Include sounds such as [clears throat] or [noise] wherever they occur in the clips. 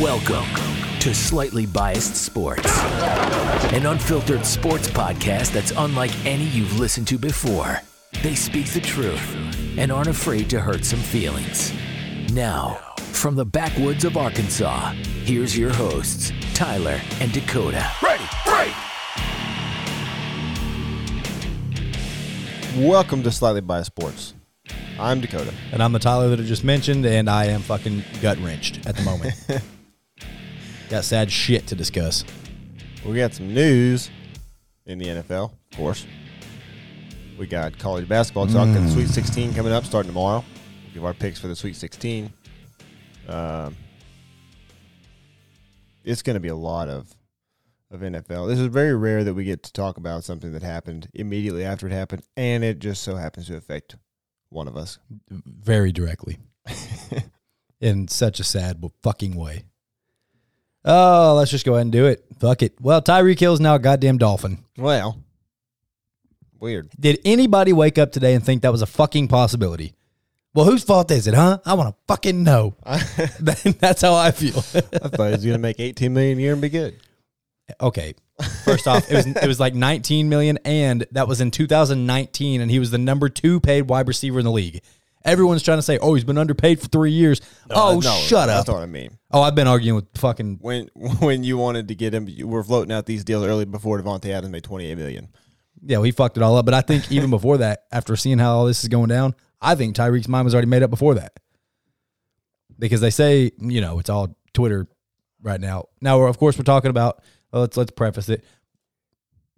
Welcome to Slightly Biased Sports, an unfiltered sports podcast that's unlike any you've listened to before. They speak the truth and aren't afraid to hurt some feelings. Now, from the backwoods of Arkansas, here's your hosts, Tyler and Dakota. Ready, ready. Welcome to Slightly Biased Sports. I'm Dakota. And I'm the Tyler that I just mentioned, and I am fucking gut wrenched at the moment. [laughs] Got sad shit to discuss. We got some news in the NFL, of course. We got college basketball talk. Got the Sweet 16 coming up, starting tomorrow. We'll give our picks for the Sweet 16. Um, it's going to be a lot of of NFL. This is very rare that we get to talk about something that happened immediately after it happened, and it just so happens to affect one of us. Very directly. [laughs] In such a sad fucking way. Oh, let's just go ahead and do it. Fuck it. Well, Tyreek Hill's now a goddamn dolphin. Well, weird. Did anybody wake up today and think that was a fucking possibility? Well, whose fault is it, huh? I want to fucking know. [laughs] That's how I feel. I [laughs] thought he was going to make 18 million a year and be good. okay. First off, it was it was like 19 million, and that was in 2019, and he was the number two paid wide receiver in the league. Everyone's trying to say, "Oh, he's been underpaid for three years." oh, No, shut That's up! That's what I mean. Oh, I've been arguing with fucking. When [laughs] when you wanted to get him, you were floating out these deals early before Davante Adams made 28 million. Yeah, well, he fucked it all up. But I think even before that, after seeing how all this is going down, I think Tyreek's mind was already made up before that. Because they say, you know, it's all Twitter right now. Now, we're, of course, we're talking about. Well, let's let's preface it.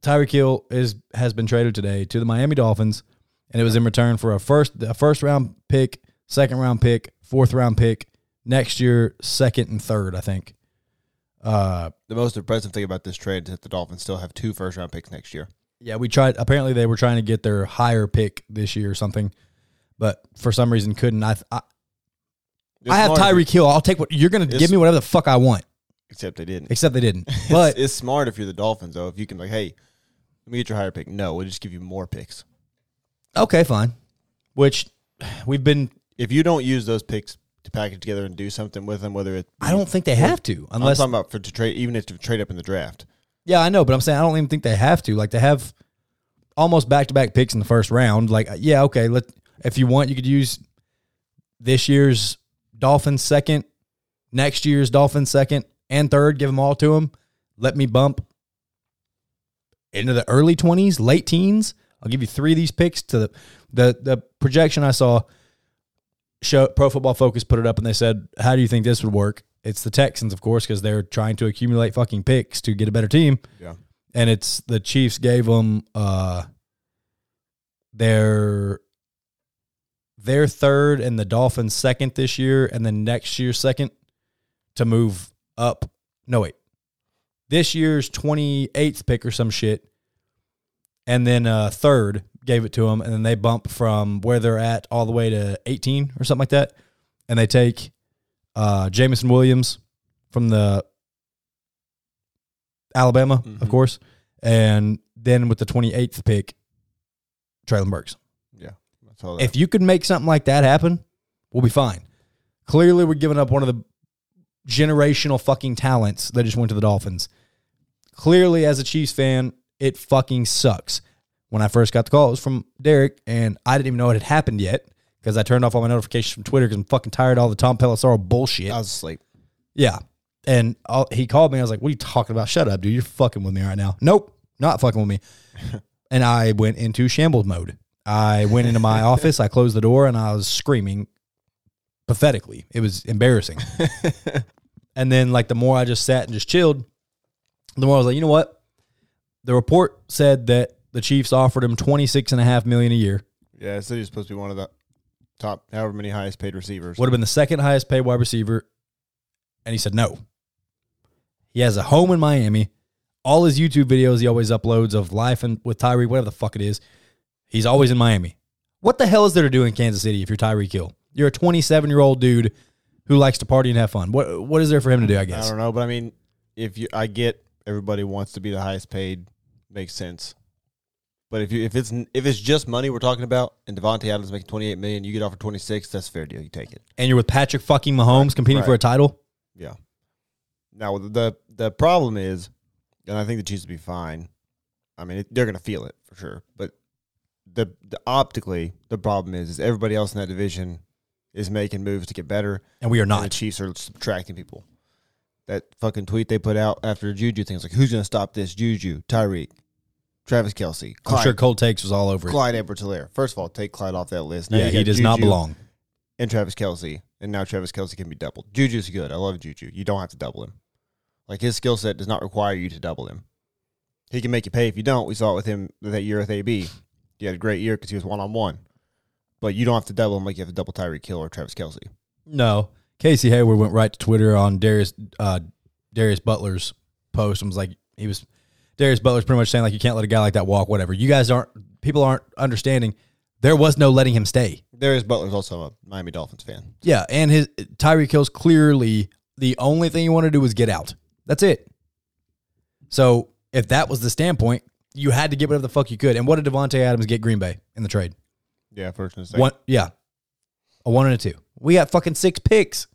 Tyreek Hill is has been traded today to the Miami Dolphins, and it was in return for a first a first round pick, second round pick, fourth round pick next year, second and third, I think. Uh, The most impressive thing about this trade is that the Dolphins still have two first round picks next year. Yeah, we tried. Apparently, they were trying to get their higher pick this year or something, but for some reason couldn't. I I, I have Tyreek Hill. I'll take what you're going to give me whatever the fuck I want. except they didn't. Except they didn't. [laughs] But But it's, smart if you're the Dolphins though. If you can like, hey, let me get your higher pick. No, we'll just give you more picks. Okay, fine. Which we've been. If you don't use those picks to package together and do something with them, whether it I don't think they have to I'm unless. talking about for to trade, even if to trade up in the draft. Yeah, I know, but I'm saying I don't even think they have to. Like they have almost back to back picks in the first round. Like uh, yeah, okay. Let if you want, you could use this year's Dolphins second, next year's Dolphins second and third. Give them all to them. Let me bump into the early twenties, late teens. I'll give you three of these picks to the the the projection I saw. Show Pro Football Focus put it up and they said, "How do you think this would work?" It's the Texans, of course, because they're trying to accumulate fucking picks to get a better team Yeah. and it's the Chiefs gave them uh their their third and the Dolphins second this year, and then next year second to move up. No wait, this year's twenty eighth pick or some shit, and then uh third gave it to them, and then they bump from where they're at all the way to eighteen or something like that, and they take uh Jameson Williams from the Alabama, of Mhm. course, and then with the 28th pick, Treylon Burks. Yeah. That's all that. If you could make something like that happen, we'll be fine. Clearly, we're giving up one of the generational fucking talents that just went to the Dolphins. Clearly, as a Chiefs fan, it fucking sucks. When I first got the call, it was from Derek, and I didn't even know it had happened yet because I turned off all my notifications from Twitter because I'm fucking tired of all the Tom Pelissero bullshit. I was asleep. Yeah. And he called me. I was like, "What are you talking about? Shut up, dude! You're fucking with me right now." Nope, not fucking with me. [laughs] and I went into shambles mode. I went into my office. I closed the door, and I was screaming pathetically. It was embarrassing. [laughs] and then, like, the more I just sat and just chilled, the more I was like, you know what? The report said that the Chiefs offered him twenty six and a half million a year. Yeah, it said he was supposed to be one of the top, however many highest paid receivers. would have been the second highest paid wide receiver, and he said no. He has a home in Miami. All his YouTube videos he always uploads of life and with Tyree, whatever the fuck it is, he's always in Miami. What the hell is there to do in Kansas City if you're Tyreek Hill? You're a 27 year old dude who likes to party and have fun. What what is there for him to do? I guess I don't know, but I mean, if you, I get everybody wants to be the highest paid, makes sense. But if you if it's if it's just money we're talking about, and Davante Adams making twenty eight million, you get offered twenty six, that's a fair deal. You take it. And you're with Patrick fucking Mahomes competing for a title. Yeah. Now the the problem is, and I think the Chiefs will be fine. I mean, it, they're going to feel it for sure. But the, the optically, the problem is, is everybody else in that division is making moves to get better, And we are and the. Chiefs are subtracting people. That fucking tweet they put out after Juju thing was like, "Who's going to stop this? Juju, Tyreek, Travis Kelce, I'm sure Cold Takes was all over it. Clyde Edwards-Helaire." First of all, take Clyde off that list. Now yeah, he does not belong. And Travis Kelce, and now Travis Kelce can be doubled. Juju's good. I love Juju. You don't have to double him. Like his skill set does not require you to double him. He can make you pay if you don't. We saw it with him that year with AB. He had a great year because he was one on one. But you don't have to double him like you have to double Tyreek Hill or Travis Kelce. No. Casey Hayward went right to Twitter on Darius uh, Darius Butler's post and was like, he was Darius Butler's pretty much saying like you can't let a guy like that walk. Whatever. You guys aren't. People aren't understanding. There was no letting him stay. Darius Butler's also a Miami Dolphins fan. Yeah, and his Tyreek Hill's clearly the only thing he wanted to do was get out. That's it. So if that was the standpoint, you had to get whatever the fuck you could. And what did Davante Adams get Green Bay in the trade? Yeah, first and second. One, yeah, a one and a two. We got fucking six picks.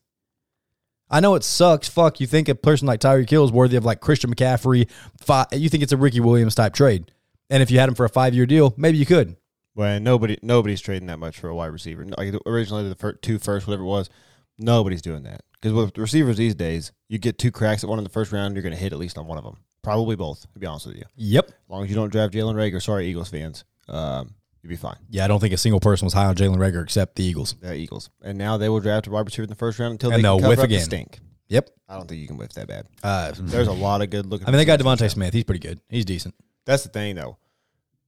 I know it sucks. Fuck, you think a person like Tyreek Hill is worthy of like Christian McCaffrey? Five, you think it's a Ricky Williams type trade? And if you had him for a five year deal, maybe you could. When nobody nobody's trading that much for a wide receiver. Like originally the fir- two first, whatever it was, nobody's doing that. Because with receivers these days, you get two cracks at one in the first round, you're going to hit at least on one of them. Probably both, to be honest with you. Yep. As long as you don't draft Jalen Reagor, sorry Eagles fans, um, you'll be fine. Yeah, I don't think a single person was high on Jalen Reagor except the Eagles. The Eagles, and now they will draft a wide receiver in the first round until And they they'll cover whiff up the stink. Yep. I don't think you can whiff that bad. Uh, There's a lot of good looking. I mean, they got DeVonta Smith. He's pretty good. He's decent. That's the thing, though.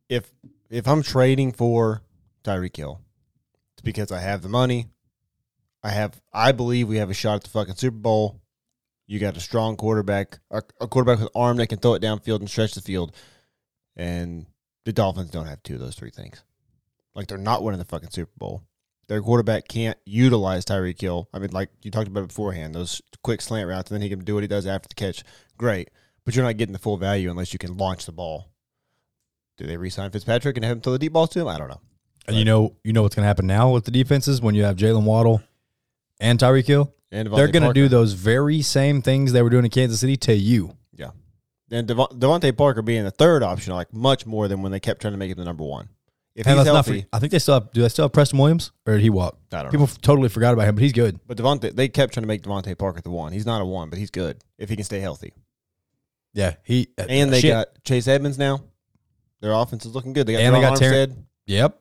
If if I'm trading for Tyreek Hill, it's because I have the money. I have. I believe we have a shot at the fucking Super Bowl. You got a strong quarterback, a, a quarterback with arm that can throw it downfield and stretch the field, and the Dolphins don't have two of those three things. Like they're not winning the fucking Super Bowl. Their quarterback can't utilize Tyreek Hill. I mean, like you talked about it beforehand, those quick slant routes, and then he can do what he does after the catch. Great, but you're not getting the full value unless you can launch the ball. Do they re-sign Fitzpatrick and have him throw the deep balls to him? I don't know. And you know, you know what's going to happen now with the defenses when you have Jaylen Waddle and Tyreek Hill. And They're going to do those very same things they were doing in Kansas City to you. Yeah. And Devon- DeVante Parker being the third option, like much more than when they kept trying to make him the number one. If he's healthy, I think they still have. Do they still have Preston Williams, or did he walk? I don't People know. totally forgot about him, but he's good. But DeVante, they kept trying to make DeVante Parker the one. He's not a one, but he's good if he can stay healthy. Yeah, he uh, And they shit. got Chase Edmonds now. Their offense is looking good. They got And they got Terran- Yep.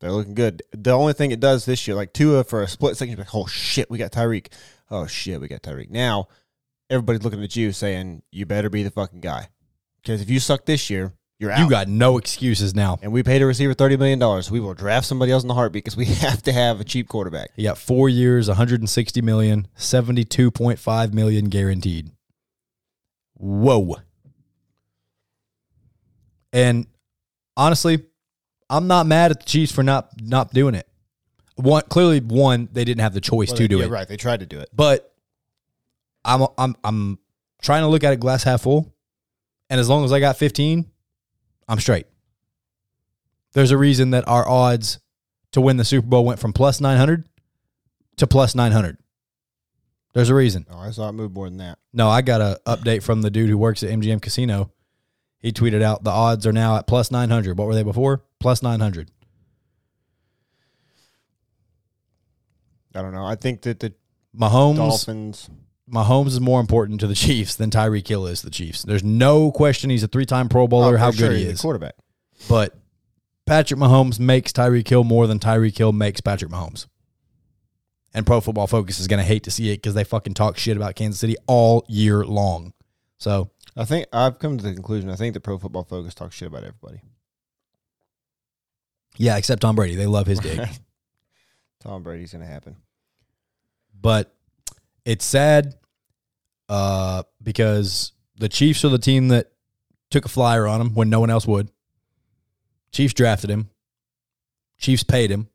They're looking good. The only thing it does this year, like Tua for a split second, you're like, oh shit, we got Tyreek. Oh shit, we got Tyreek. Now everybody's looking at you saying, you better be the fucking guy. Because if you suck this year, you're out. You got no excuses now. and we paid a receiver thirty million dollars. We will draft somebody else in the heartbeat because we [laughs] have to have a cheap quarterback. He got four years, $160 million, $72.5 million guaranteed. Whoa. And honestly, I'm not mad at the Chiefs for not not doing it. One clearly one, they didn't have the choice Well, to they- do yeah, it. Right, they tried to do it. But I'm I'm I'm trying to look at it glass half full. And as long as I got 15, I'm straight. There's a reason that our odds to win the Super Bowl went from plus 900 to plus 900. There's a reason. Oh, I saw it move more than that. No, I got a update from the dude who works at MGM Casino. He tweeted out the odds are now at plus 900. What were they before? Plus 900. I don't know. I think that the Mahomes Dolphins. Mahomes is more important to the [laughs] Chiefs than Tyreek Hill is to the Chiefs. There's no question he's a three-time Pro oh, Bowler, Oh, how sure, good he is. quarterback. But Patrick Mahomes makes Tyreek Hill more than Tyreek Hill makes Patrick Mahomes. And Pro Football Focus is going to hate to see it because they fucking talk shit about Kansas City all year long. So I think I've come to the conclusion. I think the Pro Football Focus talks shit about everybody. yeah, except Tom Brady, they love his dig. [laughs] Tom Brady's going to happen. but it's sad uh, because the Chiefs are the team that took a flyer on him when no one else would. Chiefs drafted him. Chiefs paid him.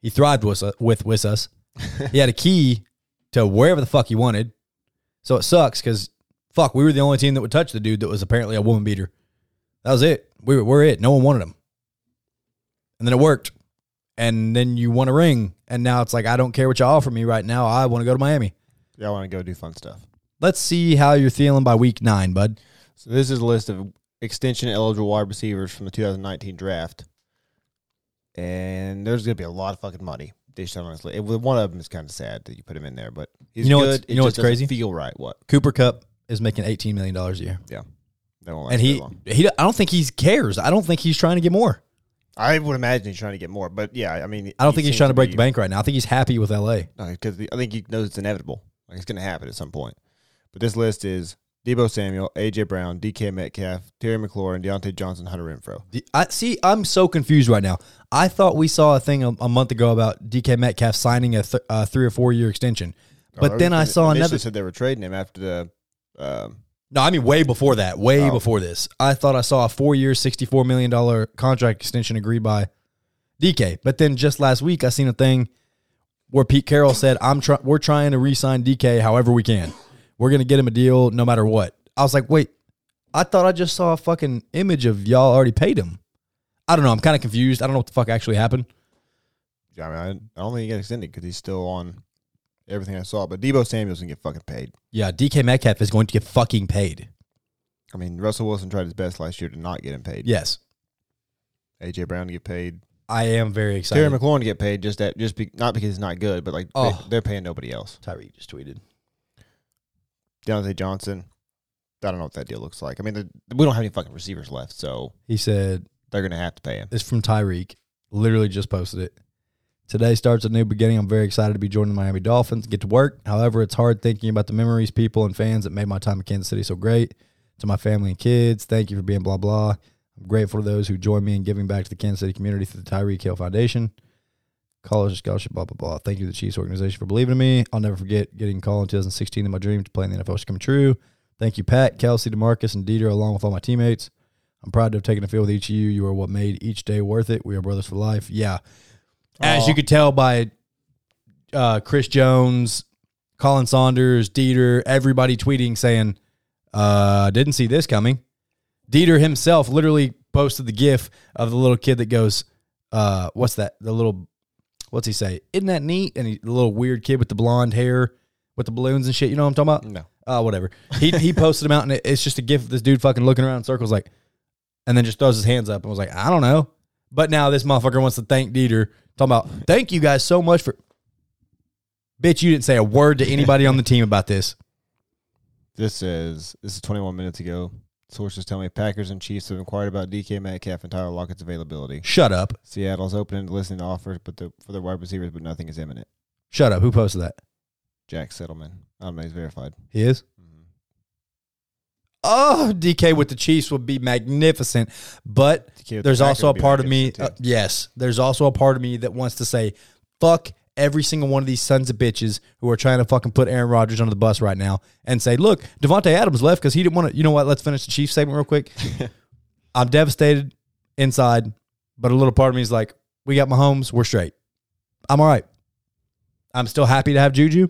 He thrived with, with, with us. [laughs] he had a key to wherever the fuck he wanted. So it sucks because fuck, we were the only team that would touch the dude that was apparently a woman beater. That was it. We were, we're it. No one wanted him. And then it worked. And then you won a ring. And now it's like, I don't care what you offer me right now. I want to go to Miami. Yeah, I want to go do fun stuff. let's see how you're feeling by week nine, bud. So this is a list of extension eligible wide receivers from the 2019 draft, and there's gonna be a lot of fucking money. dished out on this list. It- One of them is kind of sad that you put him in there, but he's You know what's- you know what's crazy? Feel right? What? Cooper Kupp is making eighteen million dollars a year, Yeah, that won't last and he long. he I don't think he cares. I don't think he's trying to get more. I would imagine he's trying to get more, but yeah, I mean, I don't he think he's trying to break be- the bank right now. I think he's happy with L.A. because I think he knows it's inevitable. Like it's going to happen at some point. But this list is Deebo Samuel, AJ Brown, DK Metcalf, Terry McLaurin, Diontae Johnson, Hunter Renfrow. I see. I'm so confused right now. I thought we saw a thing a, a month ago about DK Metcalf signing a th- uh, three or four year extension, but Oh, then I saw another. said they were trading him after the. Um, No, I mean way before that. Way Oh. before this. I thought I saw a four year, sixty four million dollar contract extension agreed by DK. But then just last week, I seen a thing where Pete Carroll said, "I'm try- we're trying to re-sign DK however we can. We're gonna get him a deal no matter what." I was like, "Wait, I thought I just saw a fucking image of y'all already paid him." I don't know. I'm kind of confused. I don't know what the fuck actually happened. yeah, I mean, I, I don't think he got extended because he's still on everything I saw. But Deebo Samuel's gonna get fucking paid. Yeah, DK Metcalf is going to get fucking paid. I mean, Russell Wilson tried his best last year to not get him paid. Yes, AJ Brown to get paid. I am very excited. Terry McLaurin to get paid just that just be, not because he's not good, but like Oh. they, they're paying nobody else. Tyreek just tweeted. Diontae Johnson. I don't know what that deal looks like. I mean, the, we don't have any fucking receivers left, so He said, they're gonna have to pay him. It's from Tyreek. Literally just posted it. Today starts a new beginning. I'm very excited to be joining the Miami Dolphins, get to work. However, it's hard thinking about the memories, people, and fans that made my time in Kansas City so great. To my family and kids, thank you for being blah blah. I'm grateful to those who joined me in giving back to the Kansas City community through the Tyreek Hill Foundation. College scholarship, blah blah blah. Thank you to the Chiefs organization for believing in me. I'll never forget getting a call in 2016 that my dream to play in the NFL was coming true. Thank you, Pat, Kelce, Demarcus, and Dieter, along with all my teammates. I'm proud to have taken a field with each of you. You are what made each day worth it. We are brothers for life. Yeah. As Aw. you could tell by uh, Chris Jones, Colin Saunders, Dieter, everybody tweeting saying, uh, didn't see this coming. Dieter himself literally posted the gif of the little kid that goes, uh, what's that? The little, what's he say? Isn't that neat? And he, the little weird kid with the blonde hair with the balloons and shit. You know what I'm talking about? No. uh, whatever. He he posted them out, and it, it's just a gif of this dude fucking looking around in circles, like, and then just throws his hands up and was like, I don't know. But now this motherfucker wants to thank Dieter, talking about thank you guys so much for. Bitch, you didn't say a word to anybody on the team about this. This is this is 21 minutes ago. Sources tell me Packers and Chiefs have inquired about DK Metcalf and Tyler Lockett's availability. Shut up. Seattle's open to listening to offers, but the, for their wide receivers, but nothing is imminent. Shut up. Who posted that? Jack Settleman. I don't know. He's verified. He is. Mm-hmm. Oh, DK with the Chiefs would be magnificent, but with the there's also a part of me. uh, yes, there's also a part of me that wants to say, "Fuck every single one of these sons of bitches who are trying to fucking put Aaron Rodgers under the bus right now," and say, "Look, Davante Adams left because he didn't want to." You know what? Let's finish the Chiefs segment real quick. [laughs] I'm devastated inside, but a little part of me is like, "We got Mahomes, we're straight. I'm all right. I'm still happy to have Juju."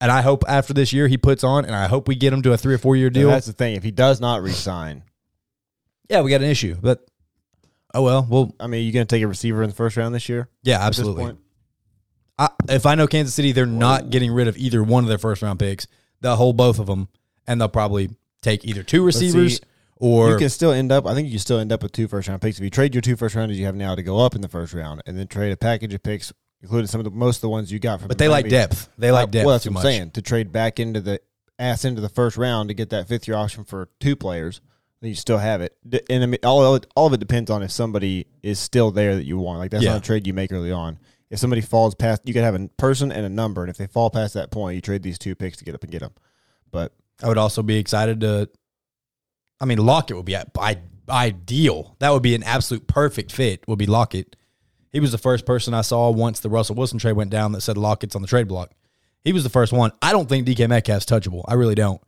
And I hope after this year he puts on, and I hope we get him to a three or four year And deal. that's the thing. If he does not resign, Yeah, we got an issue, but oh well. Well, I mean, you going to take a receiver in the first round this year? yeah, absolutely. I, if I know Kansas City, they're not getting rid of either one of their first round picks. They'll hold both of them, and they'll probably take either two receivers or you can still end up. I think you can still end up with two first round picks if you trade your two first rounders you have now to go up in the first round, and then trade a package of picks, including some of the most of the ones you got from. but they like depth. They like depth Well, that's what. I'm saying. To trade back into the ass into the first round to get that fifth year option for two players, then you still have it. And I mean, all of it, all of it depends on if somebody is still there that you want. Like that's Yeah. not a trade you make early on. If somebody falls past, you could have a person and a number, and if they fall past that point, you trade these two picks to get up and get them. But I would also be excited to. I mean, Lockett would be ideal. That would be an absolute perfect fit. Would be Lockett. He was the first person I saw once the Russell Wilson trade went down that said Lockett's on the trade block. He was the first one. I don't think DK Metcalf's touchable. I really don't.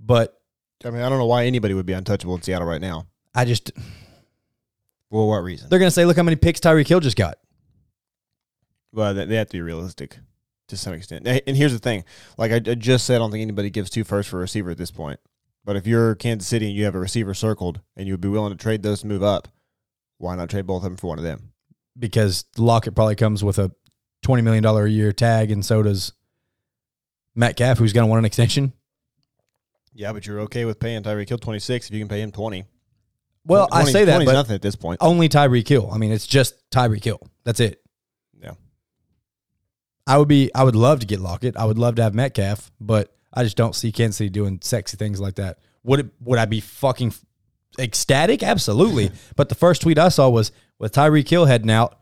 But I mean, I don't know why anybody would be untouchable in Seattle right now. I just For what reason? they're gonna say, look how many picks Tyreek Hill just got. Well, they they have to be realistic to some extent. And here's the thing: like I, just said, I don't think anybody gives two first for a receiver at this point. But if you're Kansas City and you have a receiver circled and you would be willing to trade those to move up, why not trade both of them for one of them? because Lockett probably comes with a twenty million dollar a year tag, and so does Metcalf, who's going to want an extension. Yeah, but you're okay with paying Tyreek Hill 26 if you can pay him 20. Well, I say that, but nothing at this point. only Tyreek Hill. I mean, it's just Tyreek Hill. That's it. I would be. I would love to get Lockett. I would love to have Metcalf, but I just don't see Kansas City doing sexy things like that. Would it? Would I be fucking ecstatic? Absolutely. [laughs] but the first tweet I saw was with Tyreek Hill heading out.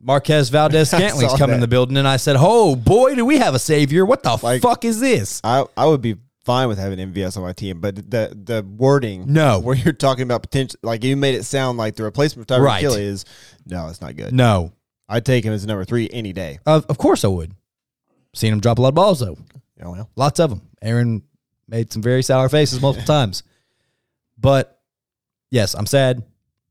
Marquez Valdes [laughs] Scantling's coming in the building, and I said, "Oh boy, do we have a savior? What the Like- fuck is this?" I, I would be fine with having MVS on my team, but the the wording, No. where you're talking about potential, like you made it sound like the replacement for Tyreek Right. Hill is, no, it's not good. No, I'd take him as number three any day. of, of course I would. Seen him drop a lot of balls though. Oh well, Lots of them. Aaron made some very sour faces multiple [laughs] times. But yes, I'm sad.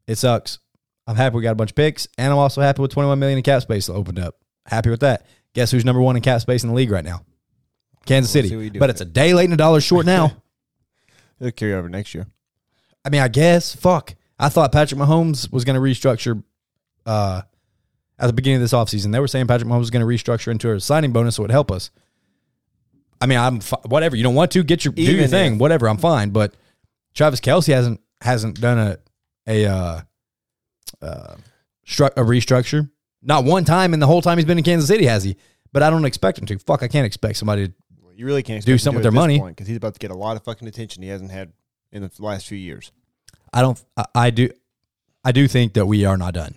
It sucks. I'm happy we got a bunch of picks, and I'm also happy with 21 million in cap space that opened up. Happy with that. Guess who's number one in cap space in the league right now? Kansas We'll City. see what you do but it's a day late and a dollar short now. [laughs] it'll carry over next year. I mean, I guess. Fuck. I thought Patrick Mahomes was going to restructure uh, at the beginning of this offseason. They were saying Patrick Mahomes was going to restructure into a signing bonus so it would help us. I mean, I'm fi- whatever. You don't want to get your do your thing, if- whatever. I'm fine. But Travis Kelce hasn't hasn't done a a uh, uh, stru- a restructure. Not one time in the whole time he's been in Kansas City has he? But I don't expect him to. Fuck, I can't expect somebody. To, you really can't Do something with their money. because he's about to get a lot of fucking attention he hasn't had in the last few years. I don't. I, I do. I do think that we are not done.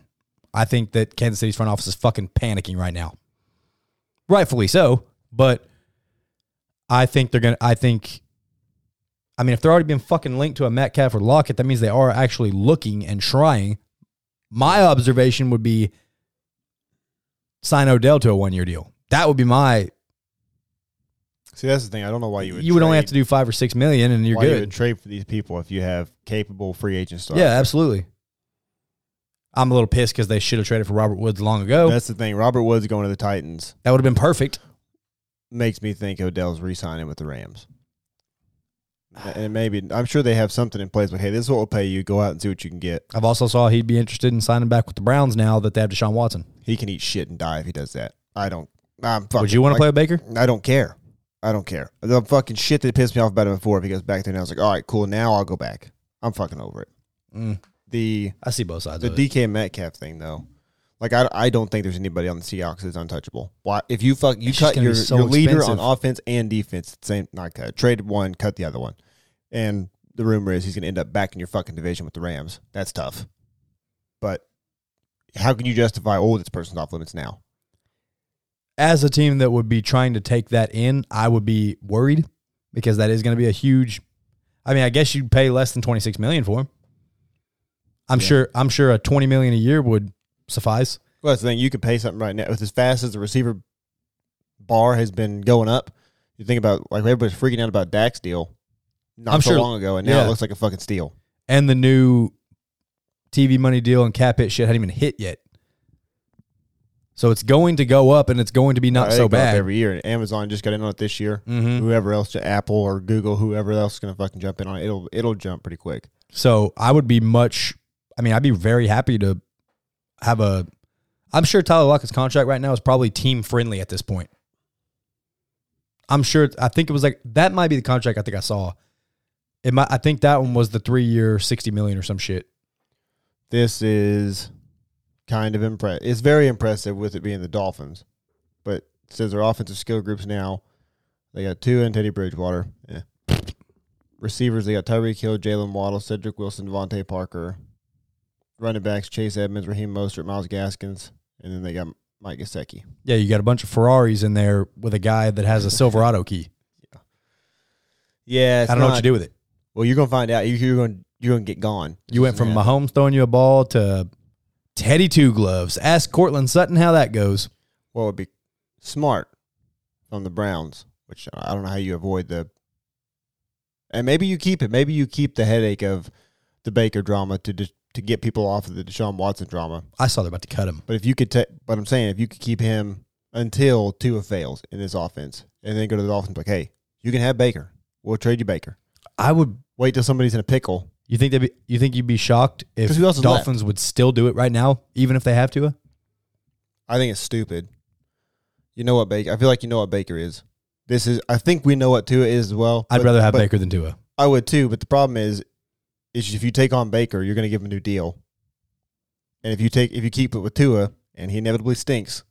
I think that Kansas City's front office is fucking panicking right now. Rightfully so, but I think they're gonna. I think. I mean, if they're already being fucking linked to a Metcalf or Lockett, that means they are actually looking and trying. My observation would be sign Odell to a one year deal. That would be my. See, that's the thing. I don't know why you would. You would only have to do five or six million, and you're why you good. would trade for these people if you have capable free agent out yeah, absolutely. I'm a little pissed because they should have traded for Robert Woods long ago. That's the thing. Robert Woods going to the Titans that would have been perfect. makes me think Odell's re-signing with the Rams. And maybe I'm sure they have something in place. But hey, this is what we'll pay you. Go out and see what you can get. I've also saw he'd be interested in signing back with the Browns now that they have Deshaun Watson. He can eat shit and die if he does that. I don't. I'm fucking, Would you want to like, play with Baker? I don't care. I don't care. The fucking shit that pissed me off about him before, if he goes back there and I was like, all right, cool. Now I'll go back. I'm fucking over it. Mm, The I see both sides the of it. DK Metcalf thing though, like I, I don't think there's anybody on the Seahawks that's untouchable. Why? If you fuck you It's cut your, so your leader expensive. on offense and defense, same not cut uh, trade one, cut the other one, and the rumor is he's going to end up back in your fucking division with the Rams. That's tough. But how can you justify oh this person's off limits now? As a team that would be trying to take that in, I would be worried because that is going to be a huge. I mean, I guess you'd pay less than twenty six million for him. I'm Yeah. sure. I'm sure a twenty million a year would suffice. Well, that's the thing. You could pay something right now with as fast as the receiver bar has been going up. You think about like everybody's freaking out about Dak's deal not I'm so sure- long ago, and now yeah. it looks like a fucking steal. And the new TV money deal and cap hit shit hadn't even hit yet. So it's going to go up, and it's going to be not they so bad. every year. And Amazon just got in on it this year. Mhm. Whoever else, Apple or Google, whoever else is gonna fucking jump in on it, it'll it'll jump pretty quick. So I would be much. I mean, I'd be very happy to have a. I'm sure Tyler Lockett's contract right now is probably team friendly at this point. I'm sure. I think it was like that might be the contract I think I saw. It might. I think that one was the three year, sixty million or some shit. This is kind of impressive. It's very impressive with it being the Dolphins, but says their offensive skill groups now. They got two and Teddy Bridgewater. Yeah. Receivers, they got Tyreek Hill, Jaylen Waddle, Cedric Wilson, DeVante Parker. Running backs, Chase Edmonds, Raheem Mostert, Myles Gaskins, and then they got Mike Gesicki. Yeah, you got a bunch of Ferraris in there with a guy that has a Silverado key. Yeah, I don't know what you do with it. Well, you're gonna find out. You- You're gonna you're gonna get gone. You went from Yeah. Mahomes throwing you a ball to Teddy Two Gloves. Ask Courtland Sutton how that goes. what would be smart from the Browns, which I don't know how you avoid the. And maybe you keep it. Maybe you keep the headache of the Baker drama to just, to get people off of the Deshaun Watson drama. I saw they're about to cut him. But if you could, ta- but I'm saying if you could keep him until Tua fails in this offense, and then go to the Dolphins like, hey, you can have Baker. We'll trade you Baker. I would Wait till somebody's in a pickle. You think they be, you think you'd be shocked if who else is Dolphins would still do it right now, even if they have Tua? I think it's stupid. You know what Baker? I feel like you know what Baker is. this is. I think we know what Tua is as well. I'd but- rather have but Baker than Tua. I would too, but the problem is, is if you take on Baker, you're going to give him a new deal, and if you take if you keep it with Tua and he inevitably stinks,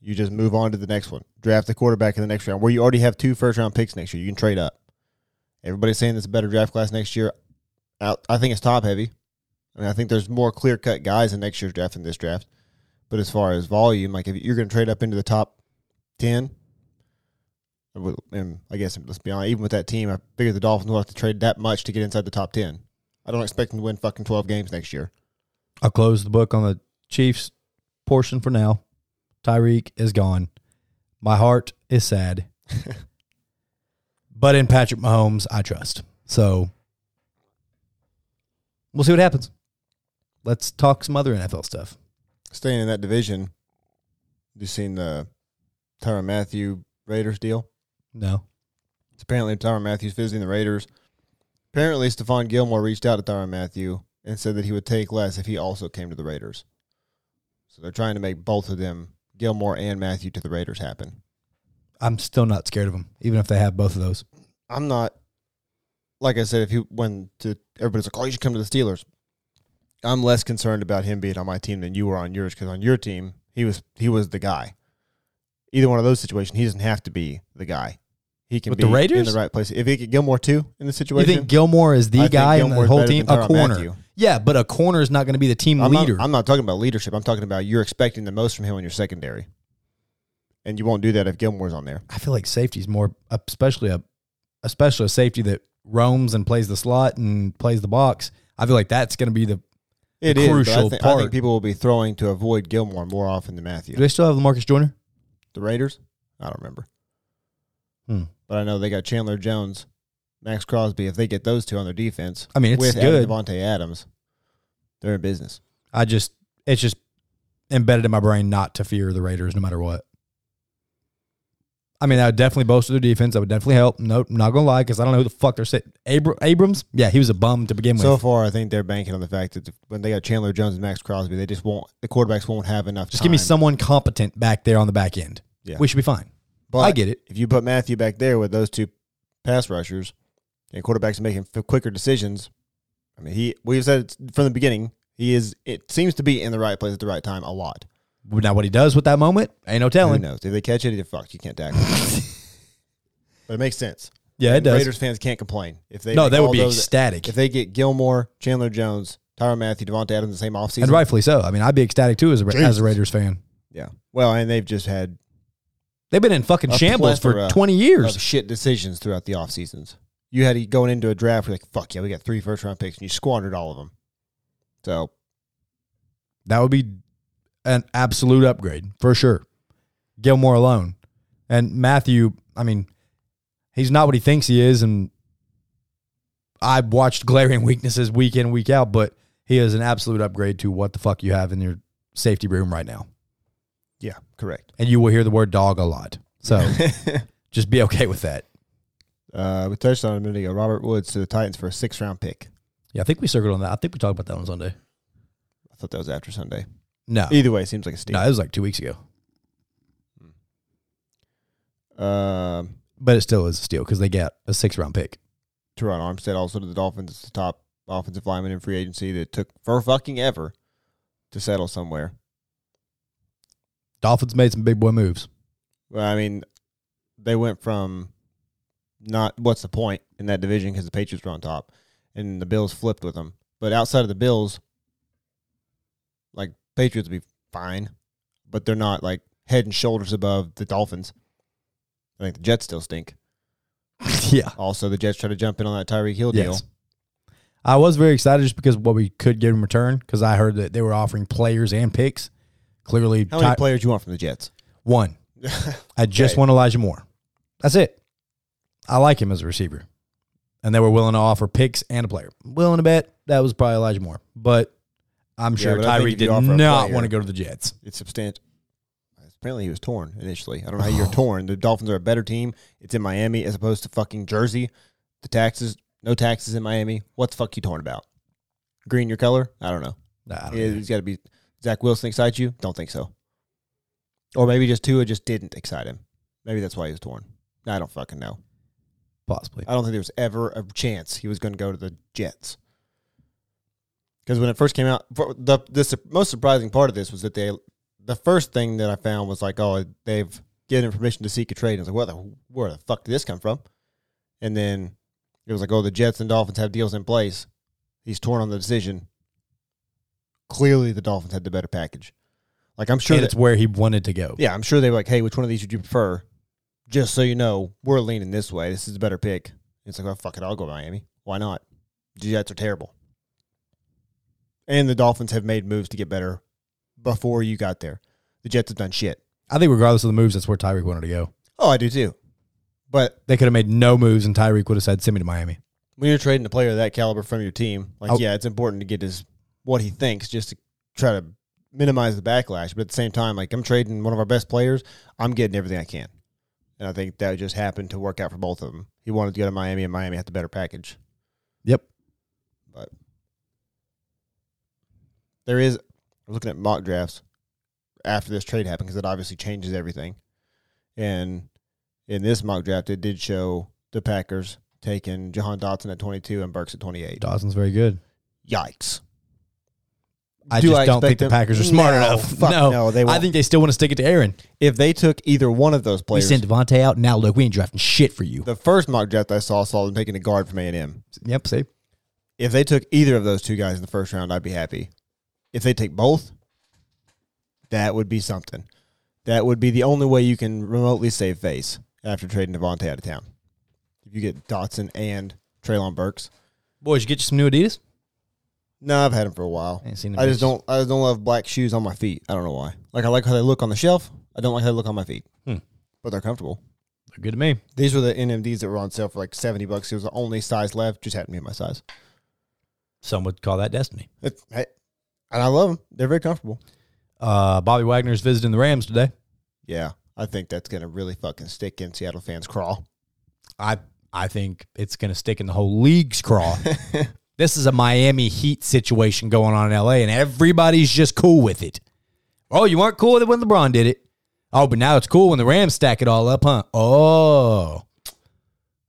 you just move on to the next one. Draft the quarterback in the next round, where you already have two first round picks next year. You can trade up. Everybody's saying it's a better draft class next year. I think it's top heavy. I mean, I think there's more clear cut guys in next year's draft than this draft. But as far as volume, like if you're going to trade up into the top ten, and I guess let's be honest, even with that team, I figure the Dolphins will have to trade that much to get inside the top ten. I don't expect them to win fucking twelve games next year. I'll close the book on the Chiefs portion for now. Tyreek is gone. My heart is sad. [laughs] but in Patrick Mahomes, I trust. So we'll see what happens. Let's talk some other NFL stuff. Staying in that division, you seen the Tyrann Mathieu Raiders deal? No. It's apparently Tyrann Mathieu's visiting the Raiders. Apparently, Stephon Gilmore reached out to Tyrann Mathieu and said that he would take less if he also came to the Raiders. So they're trying to make both of them, Gilmore and Mathieu, to the Raiders happen. I'm still not scared of them, even if they have both of those. I'm not, like I said, if he went to everybody's like, oh, you should come to the Steelers. I'm less concerned about him being on my team than you were on yours because on your team he was he was the guy. Either one of those situations, he doesn't have to be the guy. He can With be the in the right place. If he get Gilmore too in the situation, You think Gilmore is the I guy in the Gilmore's whole better team? than A Tyrann corner. Mathieu. Yeah, but a corner is not going to be the team I'm leader. Not, I'm not talking about leadership. I'm talking about you're expecting the most from him on your secondary, and you won't do that if Gilmore's on there. I feel like safety's more, especially a, especially a safety that roams and plays the slot and plays the box. I feel like that's going to be the. It is. crucial I, think, I part. think people will be throwing to avoid Gilmore more often than Mathieu. Do they still have Lamarcus Joyner? The Raiders? I don't remember. Hmm. But I know they got Chandler Jones, Maxx Crosby. If they get those two on their defense, I mean, it's with good. Davante Adams, they're in business. I just, it's just embedded in my brain not to fear the Raiders no matter what. I mean, that would definitely bolster their defense. That would definitely help. Nope, not gonna lie, because I don't know who the fuck they're sitting. Abr- Abrams, yeah, he was a bum to begin with. So far, I think they're banking on the fact that when they got Chandler Jones and Maxx Crosby, they just won't. The quarterbacks won't have enough. just give me someone competent back there on the back end. Yeah. We should be fine. But I get it. If you put Mathieu back there with those two pass rushers and quarterbacks making f- quicker decisions, I mean, he we've said from the beginning. He is. It seems to be in the right place at the right time a lot. Now, what he does with that moment, ain't no Who telling. knows? If they catch it, they're fucked. You can't tackle. [laughs] but it makes sense. Yeah, it And does. Raiders fans can't complain if they no, they would be those- ecstatic. if they get Gilmore, Chandler Jones, Tyrann Mathieu, Davante Adams in the same offseason. and rightfully so. I mean, I'd be ecstatic too as a, as a Raiders fan. Yeah. Well, and they've just had They've been in fucking A shambles for plethora 20 of years. shit decisions throughout the off seasons. You had going into a draft, you're like, fuck yeah, we got three first round picks, and you squandered all of them. So That would be an absolute upgrade for sure. Gilmore alone. And Mathieu, I mean, he's not what he thinks he is. And I've watched glaring [laughs] weaknesses week in, week out, but he is an absolute upgrade to what the fuck you have in your safety room right now. Yeah, correct. And you will hear the word dog a lot. So [laughs] just be okay with that. Uh, we touched on it a minute ago. Robert Woods to the Titans for a six round pick. Yeah, I think we circled on that. I think we talked about that on Sunday. I thought that was after Sunday. No. Either way, it seems like a steal. No, it was like two weeks ago. Um, But it still is a steal because they get a six round pick. Terron Armstead also to the Dolphins. It's the top offensive lineman in free agency that took for fucking ever to settle somewhere. Dolphins made some big boy moves. Well, I mean, they went from not what's the point in that division because the Patriots were on top, and the Bills flipped with them. But outside of the Bills, like Patriots would be fine, but they're not like head and shoulders above the Dolphins. I think the Jets still stink. [laughs] yeah. Also, the Jets try to jump in on that Tyreek Hill deal. Yes. I was very excited just because what we could get in return because I heard that they were offering players and picks. Clearly, How many Ty- players you want from the Jets? one. [laughs] I just Okay. want Elijah Moore. That's it. I like him as a receiver. And they were willing to offer picks and a player. Willing to bet that was probably Elijah Moore. But I'm sure but I think Tyreek if you did offer a not player- want to go to the Jets. It's substantial. Apparently, he was torn initially. I don't know how you're oh. torn. The Dolphins are a better team. It's in Miami as opposed to fucking Jersey. The taxes, no taxes in Miami. What the fuck you torn about? Green your color? I don't know. Nah, I don't know. He's got to be. Zach Wilson excite you? Don't think so. Or maybe just Tua just didn't excite him. Maybe that's why he was torn. I don't fucking know. Possibly. I don't think there was ever a chance he was going to go to the Jets. Because when it first came out, the the most surprising part of this was that they, the first thing that I found was like, oh, they've given him permission to seek a trade. And I was like, where the where the fuck did this come from? And then it was like, oh, the Jets and Dolphins have deals in place. He's torn on the decision. Clearly, the Dolphins had the better package. Like I'm sure and that, it's where he wanted to go. yeah, I'm sure they were like, hey, which one of these would you prefer? Just so you know, we're leaning this way. This is a better pick. It's like, oh, fuck it, I'll go Miami. Why not? The Jets are terrible. And the Dolphins have made moves to get better before you got there. The Jets have done shit. I think regardless of the moves, that's where Tyreek wanted to go. Oh, I do too. But They could have made no moves, and Tyreek would have said, "Send me to Miami." when you're trading a player of that caliber from your team, like, Oh. yeah, it's important to get his what he thinks just to try to minimize the backlash. But at the same time, like, I'm trading one of our best players. I'm getting everything I can. And I think that just happened to work out for both of them. He wanted to go to Miami, and Miami had the better package. Yep. But there is, we're looking at mock drafts after this trade happened because it obviously changes everything. And in this mock draft, it did show the Packers taking Jahan Dotson at 22 and Burks at 28. Dotson's very good. Yikes. I Do just I don't think the Packers are smart No, enough. no, no, they I won't. think they still want to stick it to Aaron. If they took either one of those players, We sent Davante out. Now look, we ain't drafting shit for you. the first mock draft I saw saw them taking a guard from A&M. Yep. See, If they took either of those two guys in the first round, I'd be happy. If they take both, that would be something. That would be the only way you can remotely save face after trading Davante out of town. If you get Dotson and Treylon Burks. boys, you get you some new Adidas. No, I've had them for a while. Ain't seen them I just don't. I just don't love black shoes on my feet. I don't know why. Like I like how they look on the shelf. I don't like how they look on my feet. Hmm. But they're comfortable. They're good to me. These were the NMDs that were on sale for like seventy bucks. It was the only size left. Just happened to be my size. Some would call that destiny. It, and I love them. They're very comfortable. Uh, Bobby Wagner's visiting the Rams today. Yeah, I think that's gonna really fucking stick in Seattle fans' craw. I I think it's going to stick in the whole league's craw. [laughs] this is a Miami Heat situation going on in LA, and everybody's just cool with it. Oh, you weren't cool with it when LeBron did it. Oh, but now it's cool when the Rams stack it all up, huh? Oh,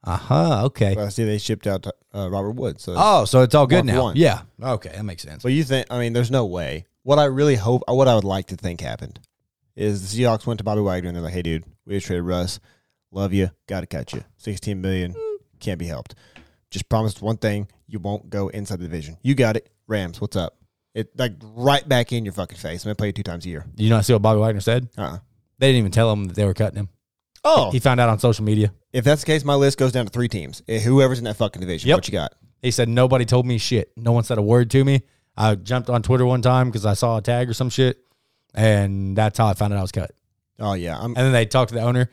uh huh. Okay. But I see they shipped out uh, Robert Woods. So, Oh, so it's all good now. one. Yeah. Okay, that makes sense. but you think? I mean, there's no way. What I really hope, what I would like to think happened, is the Seahawks went to Bobby Wagner and they're like, "Hey, dude, we just traded Russ. Love you. Got to cut you. Sixteen million. Can't be helped. Just promised one thing: you won't go inside the division. You got it. Rams, what's up? It like right back in your fucking face. I'm gonna play you two times a year. Did you not see what Bobby Wagner said? Uh-uh. They didn't even tell him that they were cutting him. Oh, He found out on social media. if that's the case, my list goes down to three teams. Eh, Whoever's in that fucking division. Yep. What you got? He said nobody told me shit. No one said a word to me. I jumped on Twitter one time because I saw a tag or some shit, and that's how I found out I was cut. Oh yeah, I'm And then they talked to the owner,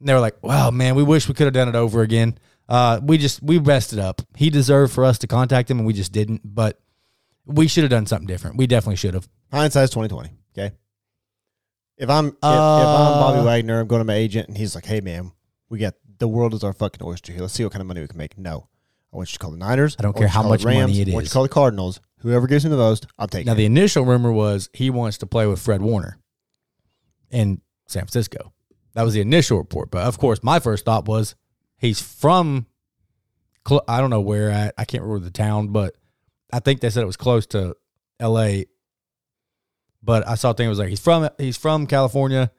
and they were like, "Wow, man, we wish we could have done it over again. Uh, we just we messed it up. He deserved for us to contact him, and we just didn't. But we should have done something different. We definitely should have. hindsight's twenty twenty. Okay. If I'm if, if I'm Uh, Bobby Wagner, I'm going to my agent, and he's like, "Hey, man, we got the world is our fucking oyster here. Let's see what kind of money we can make." No, I want you to call the Niners. I don't care how much Rams, money it I want you to call the Cardinals. Whoever gives me the most, I'm taking. Now it. the initial rumor was he wants to play with Fred Warner in San Francisco. That was the initial report. But of course, my first thought was he's from. I don't know where at. I can't remember the town, but I think they said it was close to L.A. But I saw a thing it was like he's from he's from California.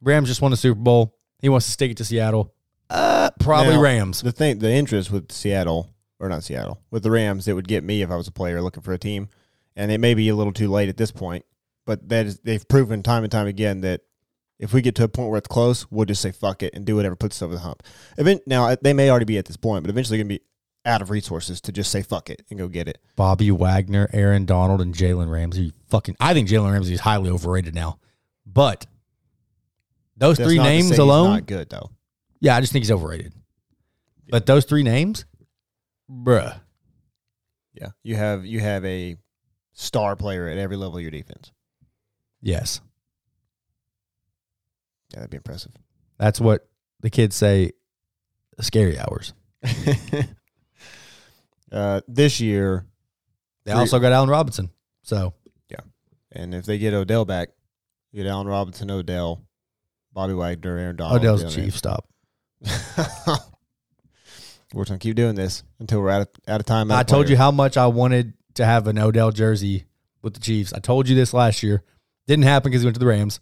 Rams just won the Super Bowl. He wants to stick it to Seattle. Uh, probably Now, Rams. The thing, the interest with Seattle or not Seattle with the Rams, it would get me if I was a player looking for a team, and it may be a little too late at this point. But that is, they've proven time and time again that if we get to a point where it's close, we'll just say fuck it and do whatever puts us over the hump. Event, now they may already be at this point, but eventually going to be out of resources to just say fuck it and go get it. Bobby Wagner, Aaron Donald, and Jalen Ramsey. Fucking, I think Jalen Ramsey is highly overrated now. But those That's three not to say names he's alone, not good though. yeah, I just think he's overrated. But those three names, bruh, Yeah, you have you have a star player at every level of your defense. yes, Yeah, that'd be impressive. that's what the kids say. Scary hours. [laughs] uh, this year, They also got Allen Robinson. So yeah, and if they get Odell back, you get Allen Robinson, Odell, Bobby Wagner, Aaron Donald. Odell's the chief. Stop. [laughs] We're gonna keep doing this until we're out of out of time. I told you how much I wanted to have an Odell jersey with the Chiefs. I told you this last year. Didn't happen because he went to the Rams.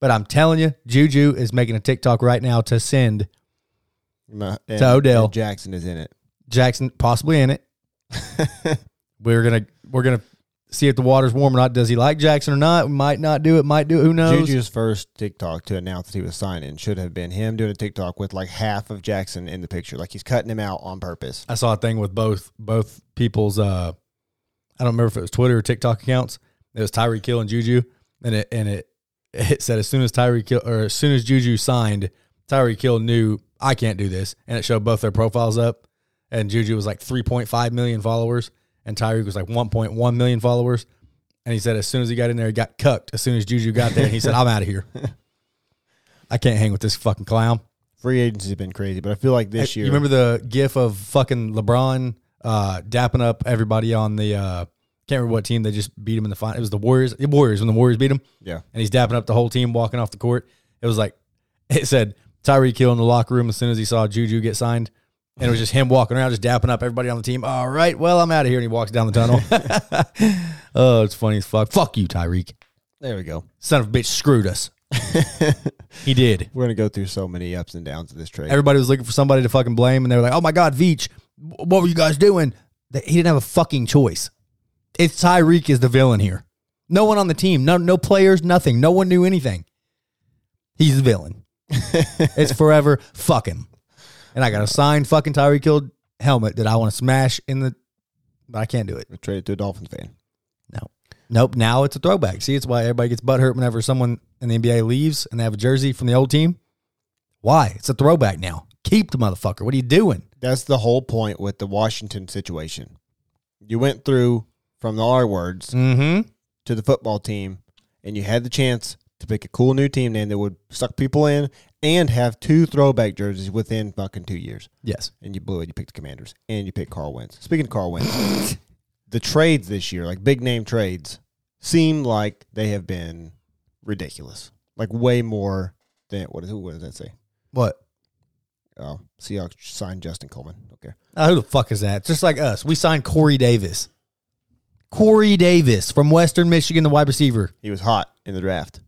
But I'm telling you, Juju is making a TikTok right now to send Ma- and- to Odell. and Jackson is in it. Jackson possibly in it. [laughs] we're gonna we're gonna see if the water's warm or not. Does he like Jackson or not? Might not do it. Might do it. Who knows? Juju's first TikTok to announce that he was signing should have been him doing a TikTok with like half of Jackson in the picture, like he's cutting him out on purpose. I saw a thing with both both people's. uh I don't remember if it was Twitter or TikTok accounts. It was Tyreek Hill and Juju, and it and it it said as soon as Tyreek Hill or as soon as Juju signed, Tyreek Hill knew I can't do this, and it showed both their profiles up, and Juju was like 3.5 million followers, and Tyreek was like 1.1 million followers, and he said as soon as he got in there, he got cucked. As soon as Juju got there, and he said, "I'm out of here. [laughs] I can't hang with this fucking clown." Free agency has been crazy, but I feel like this Hey, year. You remember the gif of fucking LeBron uh, dapping up everybody on the uh, can't remember what team they just beat him in the final. It was the Warriors. The Warriors when the Warriors beat him, Yeah. and he's dapping up the whole team walking off the court. It was like [laughs] it said Tyreek Hill in the locker room as soon as he saw Juju get signed. And it was just him walking around, just dapping up everybody on the team. All right, well, I'm out of here. And he walks down the tunnel. [laughs] [laughs] oh, it's funny as fuck. Fuck you, Tyreek. There we go. Son of a bitch screwed us. he did. We're gonna go through so many ups and downs of this trade. Everybody was looking for somebody to fucking blame, and they were like, "Oh my god, Veach, what were you guys doing?" He didn't have a fucking choice. It's Tyreek is the villain here. No one on the team, no no players, nothing. No one knew anything. He's the villain. [laughs] it's forever. Fuck him. And I got a signed fucking Tyreek Hill helmet that I want to smash in the, but I can't do it. Trade it to a Dolphins fan. No. Nope. Now it's a throwback. See, it's why everybody gets butthurt whenever someone in the NBA leaves and they have a jersey from the old team. Why? It's a throwback now. Keep the motherfucker. What are you doing? That's the whole point with the Washington situation. You went through from the R words Mm-hmm. to the football team, and you had the chance to pick a cool new team name that would suck people in and have two throwback jerseys within fucking two years. Yes. And you blew it. You picked the Commanders, and you picked Carl Wentz. Speaking of Carl Wentz, [laughs] the trades this year, like big name trades, seem like they have been ridiculous. Like way more than what is what does that say? What? Oh, Seahawks signed Justin Coleman. Okay. Uh, who the fuck is that? Just like us. We signed Corey Davis. Corey Davis from Western Michigan, the wide receiver. He was hot in the draft.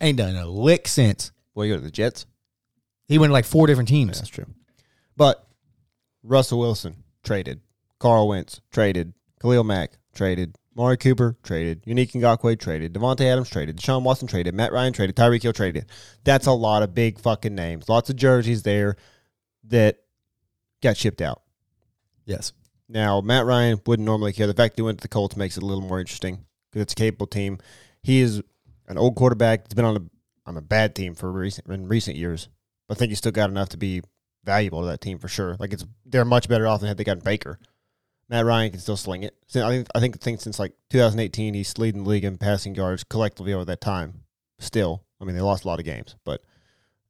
Ain't done a lick since. Well, you go to the Jets. He went to like four different teams. that's true. But Russell Wilson traded. Carl Wentz traded. Khalil Mack traded. Mari Cooper traded. Yannick Ngakoue traded. Davante Adams traded. Deshaun Watson traded. Matt Ryan traded. Tyreek Hill traded. That's a lot of big fucking names. Lots of jerseys there that got shipped out. Yes. Now, Matt Ryan wouldn't normally care. The fact that he went to the Colts makes it a little more interesting because it's a capable team. He is an old quarterback. He's been on a on a bad team for recent in recent years. But I think he's still got enough to be valuable to that team for sure. Like it's they're much better off than had they gotten Baker. Matt Ryan can still sling it. I think I think the thing since like 2018, he's leading the league in passing yards collectively over that time. Still, I mean they lost a lot of games, but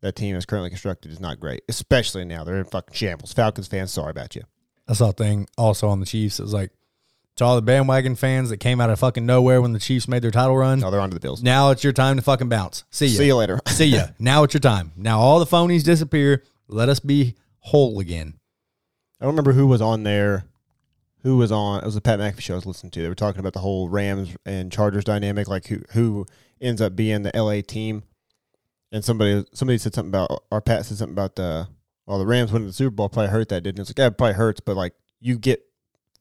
that team is currently constructed is not great, especially now. They're in fucking shambles. Falcons fans, sorry about you. I saw a thing also on the Chiefs. It was like to all the bandwagon fans that came out of fucking nowhere when the Chiefs made their title run. No, they're on to the Bills. Now it's your time to fucking bounce. See ya. See you later. [laughs] See ya. [laughs] Now it's your time. Now all the phonies disappear. Let us be whole again. I don't remember who was on there. Who was on? It was a Pat McAfee show I was listening to. They were talking about the whole Rams and Chargers dynamic, like who who ends up being the LA team. And somebody somebody said something about, or Pat said something about the, well, the Rams winning the Super Bowl probably hurt that, didn't it? It's like, yeah, it probably hurts, but like you get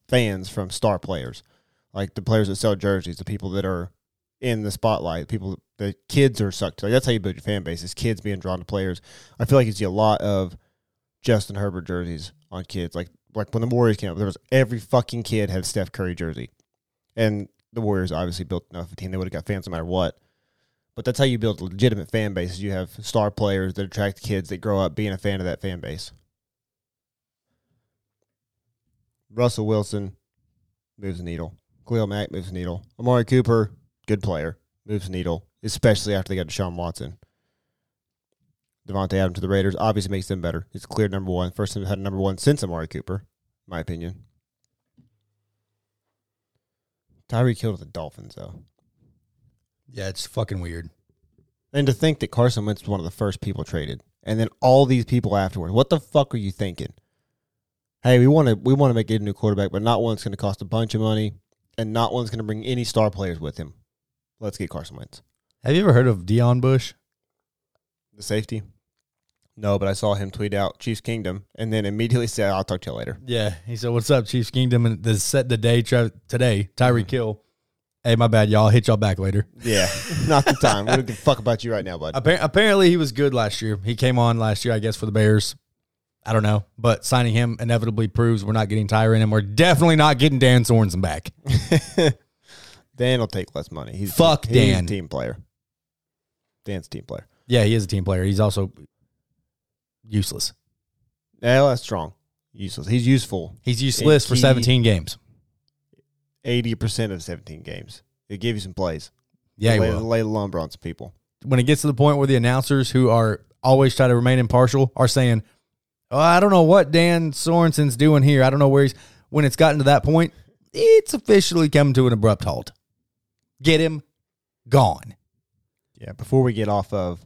fans from star players, like the players that sell jerseys, the people that are in the spotlight, people, the kids are sucked. Like that's how you build your fan base is kids being drawn to players. I feel like you see a lot of Justin Herbert jerseys on kids. Like like when the Warriors came up, there was every fucking kid had Steph Curry jersey, and the Warriors obviously built enough of a team they would have got fans no matter what. But that's how you build a legitimate fan base. Is you have star players that attract kids that grow up being a fan of that fan base. Russell Wilson moves the needle. Khalil Mack moves the needle. Amari Cooper, good player, moves the needle, especially after they got Deshaun Watson. Davante Adams to the Raiders obviously makes them better. It's clear number one. First time had a number one since Amari Cooper, in my opinion. Tyree killed the Dolphins, though. Yeah, it's fucking weird. And to think that Carson Wentz was one of the first people traded and then all these people afterwards. What the fuck are you thinking? Hey, we want to we want to make it a new quarterback, but not one that's going to cost a bunch of money, and not one that's going to bring any star players with him. Let's get Carson Wentz, Have you ever heard of Deon Bush? the safety. No, but I saw him tweet out Chiefs Kingdom, and then immediately said, "I'll talk to you later." Yeah, he said, "What's up, Chiefs Kingdom?" And the set the day tra- today, Tyreek mm. Hill. Hey, my bad, y'all. Hit y'all back later. Yeah, [laughs] not the time. We don't give a fuck about you right now, bud. Appar- apparently, he was good last year. He came on last year, I guess, for the Bears. I don't know, but signing him inevitably proves we're not getting Tyrann, and we're definitely not getting Dan Sorensen back. [laughs] Dan will take less money. He's Fuck he's a Dan. team player. Dan's a team player. Yeah, he is a team player. He's also useless. Yeah, that's strong. Useless. He's useful. He's useless for he- 17 games. Eighty percent of seventeen games. It give you some plays. Yeah, lay, lay the lumber on some people. when it gets to the point where the announcers who are always try to remain impartial are saying, oh, I don't know what Dan Sorensen's doing here. I don't know where he's. When it's gotten to that point, it's officially come to an abrupt halt. Get him gone. Yeah. Before we get off of,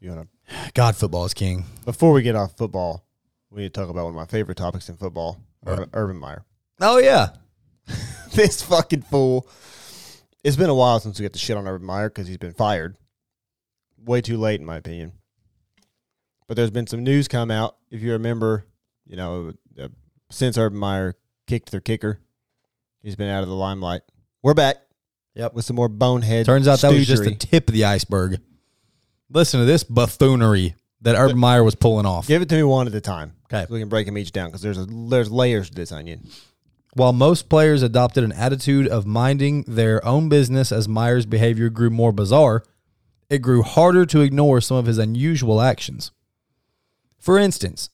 you want to God, football is king. before we get off football, we need to talk about one of my favorite topics in football, Urban, Urban Meyer. Oh, yeah. [laughs] this fucking fool. It's been a while since we got the shit on Urban Meyer because he's been fired. Way too late, in my opinion. But there's been some news come out. If you remember, you know, uh, since Urban Meyer kicked their kicker, he's been out of the limelight. We're back. Yep. With some more bonehead. Turns out that was just the tip of the iceberg. Listen to this buffoonery that Urban Meyer was pulling off. Give it to me one at a time. Okay. So we can break them each down because there's a, there's layers to this onion. While most players adopted an attitude of minding their own business as Meyer's behavior grew more bizarre, it grew harder to ignore some of his unusual actions. For instance,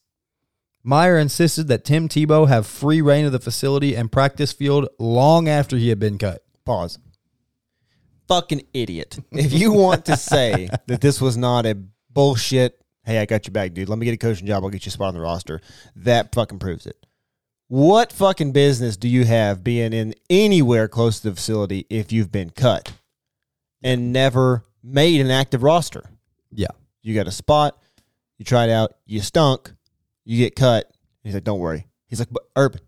Meyer insisted that Tim Tebow have free reign of the facility and practice field long after he had been cut. Pause. Fucking idiot. If you want to say [laughs] that this was not a bullshit, hey, I got your back, dude. Let me get a coaching job. I'll get you a spot on the roster. That fucking proves it. What fucking business do you have being in anywhere close to the facility if you've been cut and never made an active roster? Yeah. You got a spot, you tried out, you stunk, you get cut. He's like, don't worry. He's like, but Urban,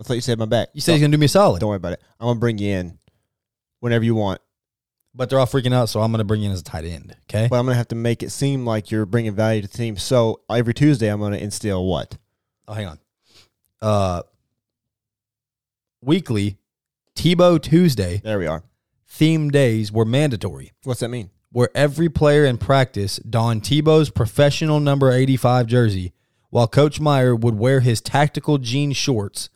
I thought you said my back. You said he's going to do me a solid, Don't worry about it. I'm gonna bring you in whenever you want, but they're all freaking out, so I'm going to bring you in as a tight end. Okay. but I'm gonna have to make it seem like you're bringing value to the team. So every Tuesday, I'm gonna instill what? Oh, hang on. Uh, weekly Tebow Tuesday There we are. theme days were mandatory. What's that mean? where every player in practice donned Tebow's professional number 85 jersey, while Coach Meyer would wear his tactical jean shorts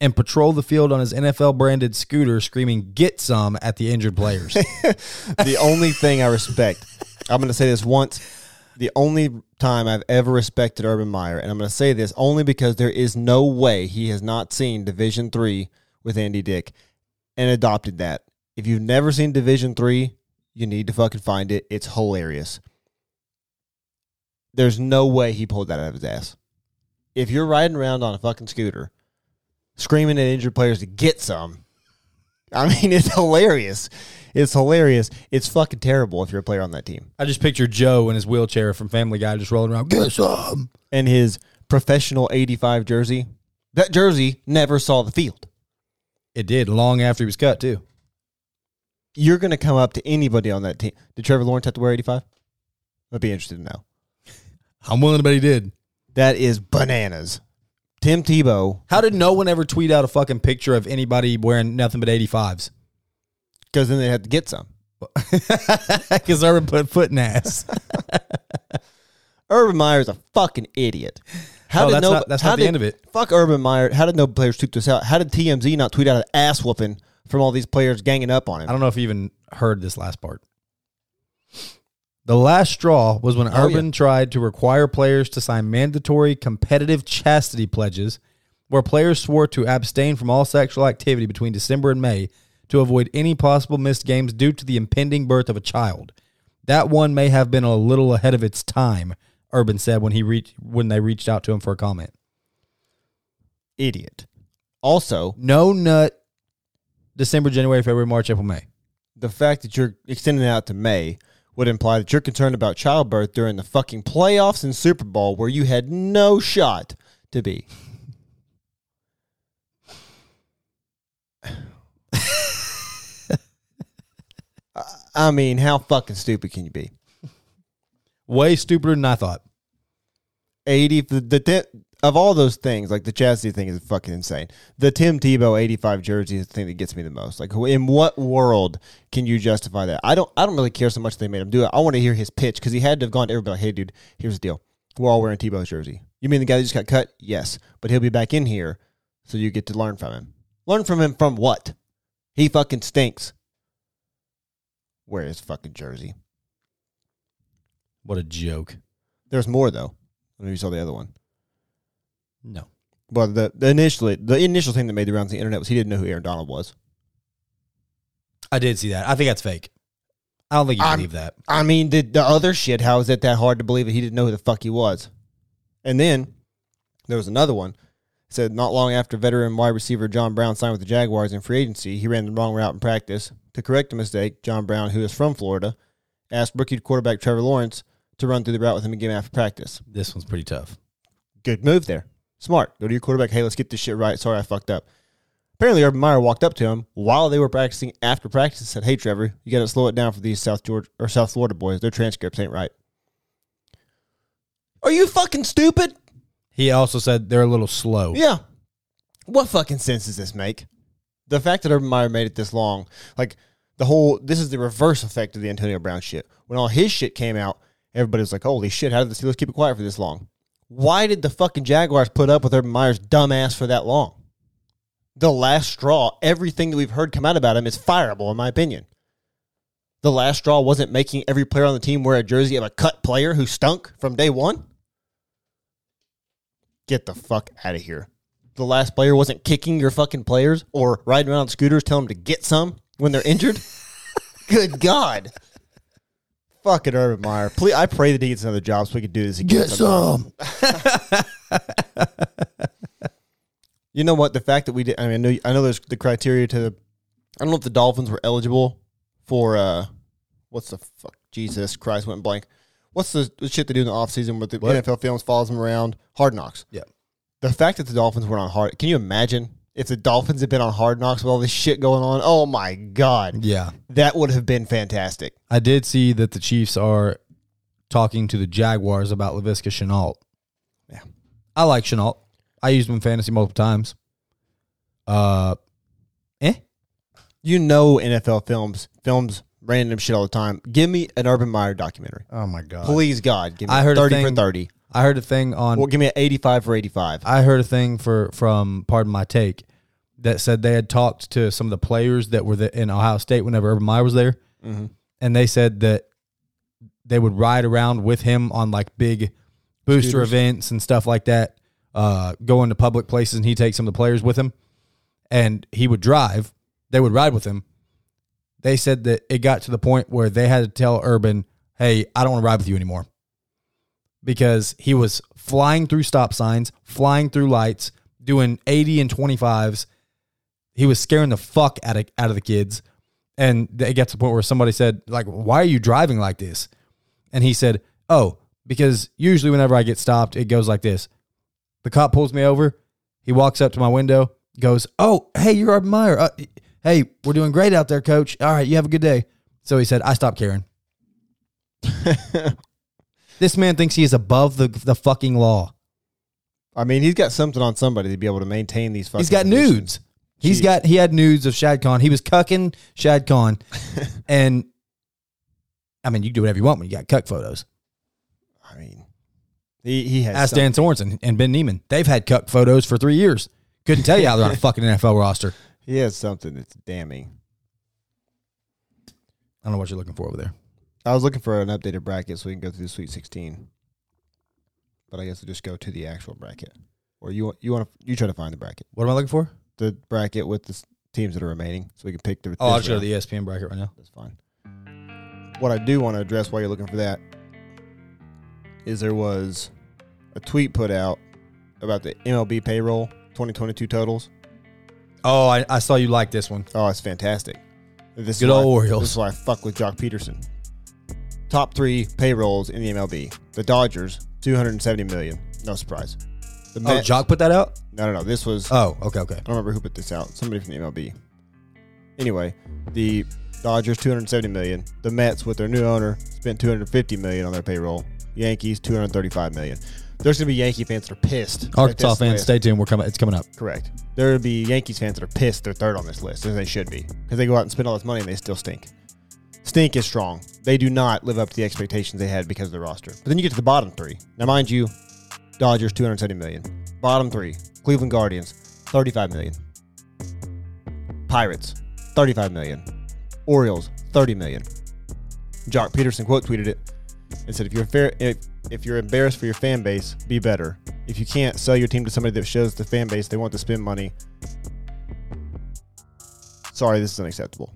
and patrol the field on his NFL branded scooter, screaming, Get some at the injured players. [laughs] the only thing I respect. I'm gonna say this once. The only time I've ever respected Urban Meyer, and I'm gonna say this only because there is no way he has not seen Division Three with Andy Dick and adopted that. If you've never seen Division Three, you need to fucking find it. It's hilarious. There's no way he pulled that out of his ass. If you're riding around on a fucking scooter, screaming at injured players to get some, I mean, it's hilarious. It's hilarious. It's fucking terrible if you're a player on that team. I just picture Joe in his wheelchair from Family Guy just rolling around, Get some. And his professional 85 jersey, that jersey never saw the field. It did long after he was cut, too. You're going to come up to anybody on that team. Did Trevor Lawrence have to wear 85? I'd be interested to know. [laughs] I'm willing to bet he did. That is bananas. Tim Tebow, How did no one ever tweet out a fucking picture of anybody wearing nothing but 85s? Because then they had to get some. [laughs] Because Urban put foot in ass. [laughs] Urban Meyer's a fucking idiot. How Oh, did that's no, not- that's how not the did- end of it. Fuck Urban Meyer. How did no players tweet this out? How did TMZ not tweet out an ass whooping from all these players ganging up on him? I don't know if you even heard this last part. The last straw was when Oh, Urban yeah. tried to require players to sign mandatory competitive chastity pledges, where players swore to abstain from all sexual activity between December and May to avoid any possible missed games due to the impending birth of a child. That one may have been a little ahead of its time, Urban said when he reached when they reached out to him for a comment. Idiot. Also, No nut December, January, February, March, April, May. the fact that you're extending it out to May would imply that you're concerned about childbirth during the fucking playoffs and Super Bowl where you had no shot to be. [laughs] I- mean, how fucking stupid can you be? Way stupider than I thought. 80 the, the of all those things like the chastity thing is fucking insane. The tim tebow 85 jersey is the thing that gets me the most. Like in what world can you justify that? I don't i don't really care so much they made him do it. I want to hear his pitch because he had to have gone to everybody like, hey dude here's the deal. We're all wearing tebow's jersey. You mean the guy that just got cut? Yes. But he'll be back in here so you get to learn from him. Learn from him from what? He fucking stinks wear his fucking jersey What a joke. there's more though I don't know if you saw the other one No. Well, the, the initially the initial thing that made the rounds on the internet was he didn't know who Aaron Donald was. I did see that. I think that's fake. I don't think you believe that. I mean, the the other shit. How is it that hard to believe that he didn't know who the fuck he was? And then there was another one. Said not long after veteran wide receiver John Brown signed with the Jaguars in free agency, he ran the wrong route in practice. To correct the mistake, John Brown, who is from Florida, asked rookie quarterback Trevor Lawrence to run through the route with him again after practice. This one's pretty tough. Good move there. Smart. Go to your quarterback. Hey, let's get this shit right. Sorry, I fucked up. Apparently, Urban Meyer walked up to him while they were practicing after practice and said, "Hey, Trevor, you got to slow it down for these South Georgia or South Florida boys. Their transcripts ain't right." Are you fucking stupid? He also said they're a little slow. Yeah. What fucking sense does this make? The fact that Urban Meyer made it this long, like the whole, this is the reverse effect of the Antonio Brown shit. When all his shit came out, everybody was like, "Holy shit! How did the Steelers keep it quiet for this long?" Why did the fucking Jaguars put up with Urban Meyer's dumbass for that long? The last straw. Everything that we've heard come out about him is fireable, in my opinion. The last straw wasn't making every player on the team wear a jersey of a cut player who stunk from day one. Get the fuck out of here. The last player wasn't kicking your fucking players or riding around on scooters telling them to get some when they're injured. [laughs] Good God. Fucking Urban Meyer. Please, I pray that he gets another job so we can do this again. Get some. [laughs] You know what? The fact that we did. I mean, I know, I know there's the criteria to. The, I don't know if the Dolphins were eligible for. uh What's the fuck? Jesus Christ, went blank. What's the, the shit they do in the offseason with the What? NFL films follows them around? Hard Knocks. Yeah. The fact that the Dolphins were on hard. Can you imagine if the Dolphins had been on Hard Knocks with all this shit going on? Oh my god, Yeah. that would have been fantastic. I did see that the Chiefs are talking to the Jaguars about Laviska Shenault. Yeah. I like Shenault. I used him in fantasy multiple times. Uh, eh? You know, NFL films films random shit all the time. Give me an Urban Meyer documentary, Oh my god! please God. Give me I heard a thirty for thing- thirty. I heard a thing on. Well, give me an eighty-five for eighty-five. I heard a thing for from pardon my take that said they had talked to some of the players that were the, in Ohio State whenever Urban Meyer was there, Mhm. and they said that they would ride around with him on like big booster Scooters. events and stuff like that, uh, go into public places, and he take some of the players with him, and he would drive. They would ride with him. They said that it got to the point where they had to tell Urban, "Hey, I don't want to ride with you anymore." because he was flying through stop signs, flying through lights, doing 80 and 25s. He was scaring the fuck out of out of the kids. And it got to the point where somebody said, like, why are you driving like this? And he said, Oh, because usually whenever I get stopped, it goes like this. The cop pulls me over. He walks up to my window, goes, Oh, hey, you're Urban Meyer. Uh, hey, we're doing great out there, coach. All right, you have a good day. So he said, I stopped caring. [laughs] This man thinks he is above the the fucking law. I mean, he's got something on somebody to be able to maintain these. Fucking He's got positions. nudes. He's Jeez. got he had nudes of Shad Khan. He was cucking Shad Khan, [laughs] and I mean, you can do whatever you want when you got cuck photos. I mean, he he has. Ask some- Dan Sorensen and Ben Niemann. They've had cuck photos for three years. Couldn't tell you how they're on a [laughs] fucking NFL roster. He has something that's damning. I don't know what you're looking for over there. I was looking for an updated bracket so we can go through the Sweet Sixteen, but I guess we'll just go to the actual bracket. Or you want you want to you try to find the bracket, What am I looking for? the bracket with the s- teams that are remaining, so we can pick the. Oh, I'll just go to round. the ESPN bracket right now. That's fine. What I do want to address while you're looking for that is there was a tweet put out about the MLB payroll 2022 totals. Oh, I, I saw you like this one. Oh, it's fantastic. This Good is why- old Orioles. This is why I fuck with Joc Pederson. top three payrolls in the MLB. The Dodgers, 270 million. No surprise. The Oh, Mets, Joc put that out. no, no, no. This was Oh, okay, okay. I don't remember who put this out. Somebody from the MLB. Anyway, the Dodgers 270 million. The Mets with their new owner spent 250 million on their payroll. Yankees 235 million. There's gonna be Yankee fans that are pissed. Arkansas fans, list- stay tuned. We're coming. It's coming up. Correct. There would be Yankees fans that are pissed they're third on this list, as they should be, because they go out and spend all this money and they still stink. Stink is strong. They do not live up to the expectations they had because of the roster. But then you get to the bottom three. Now, mind you, Dodgers 270 million. Bottom three, Cleveland Guardians 35 million. Pirates 35 million. Orioles 30 million. Joc Pederson quote tweeted it and said, "If you're fair, if, if you're embarrassed for your fan base, be better. If you can't sell your team to somebody that shows the fan base they want to spend money, sorry, this is unacceptable."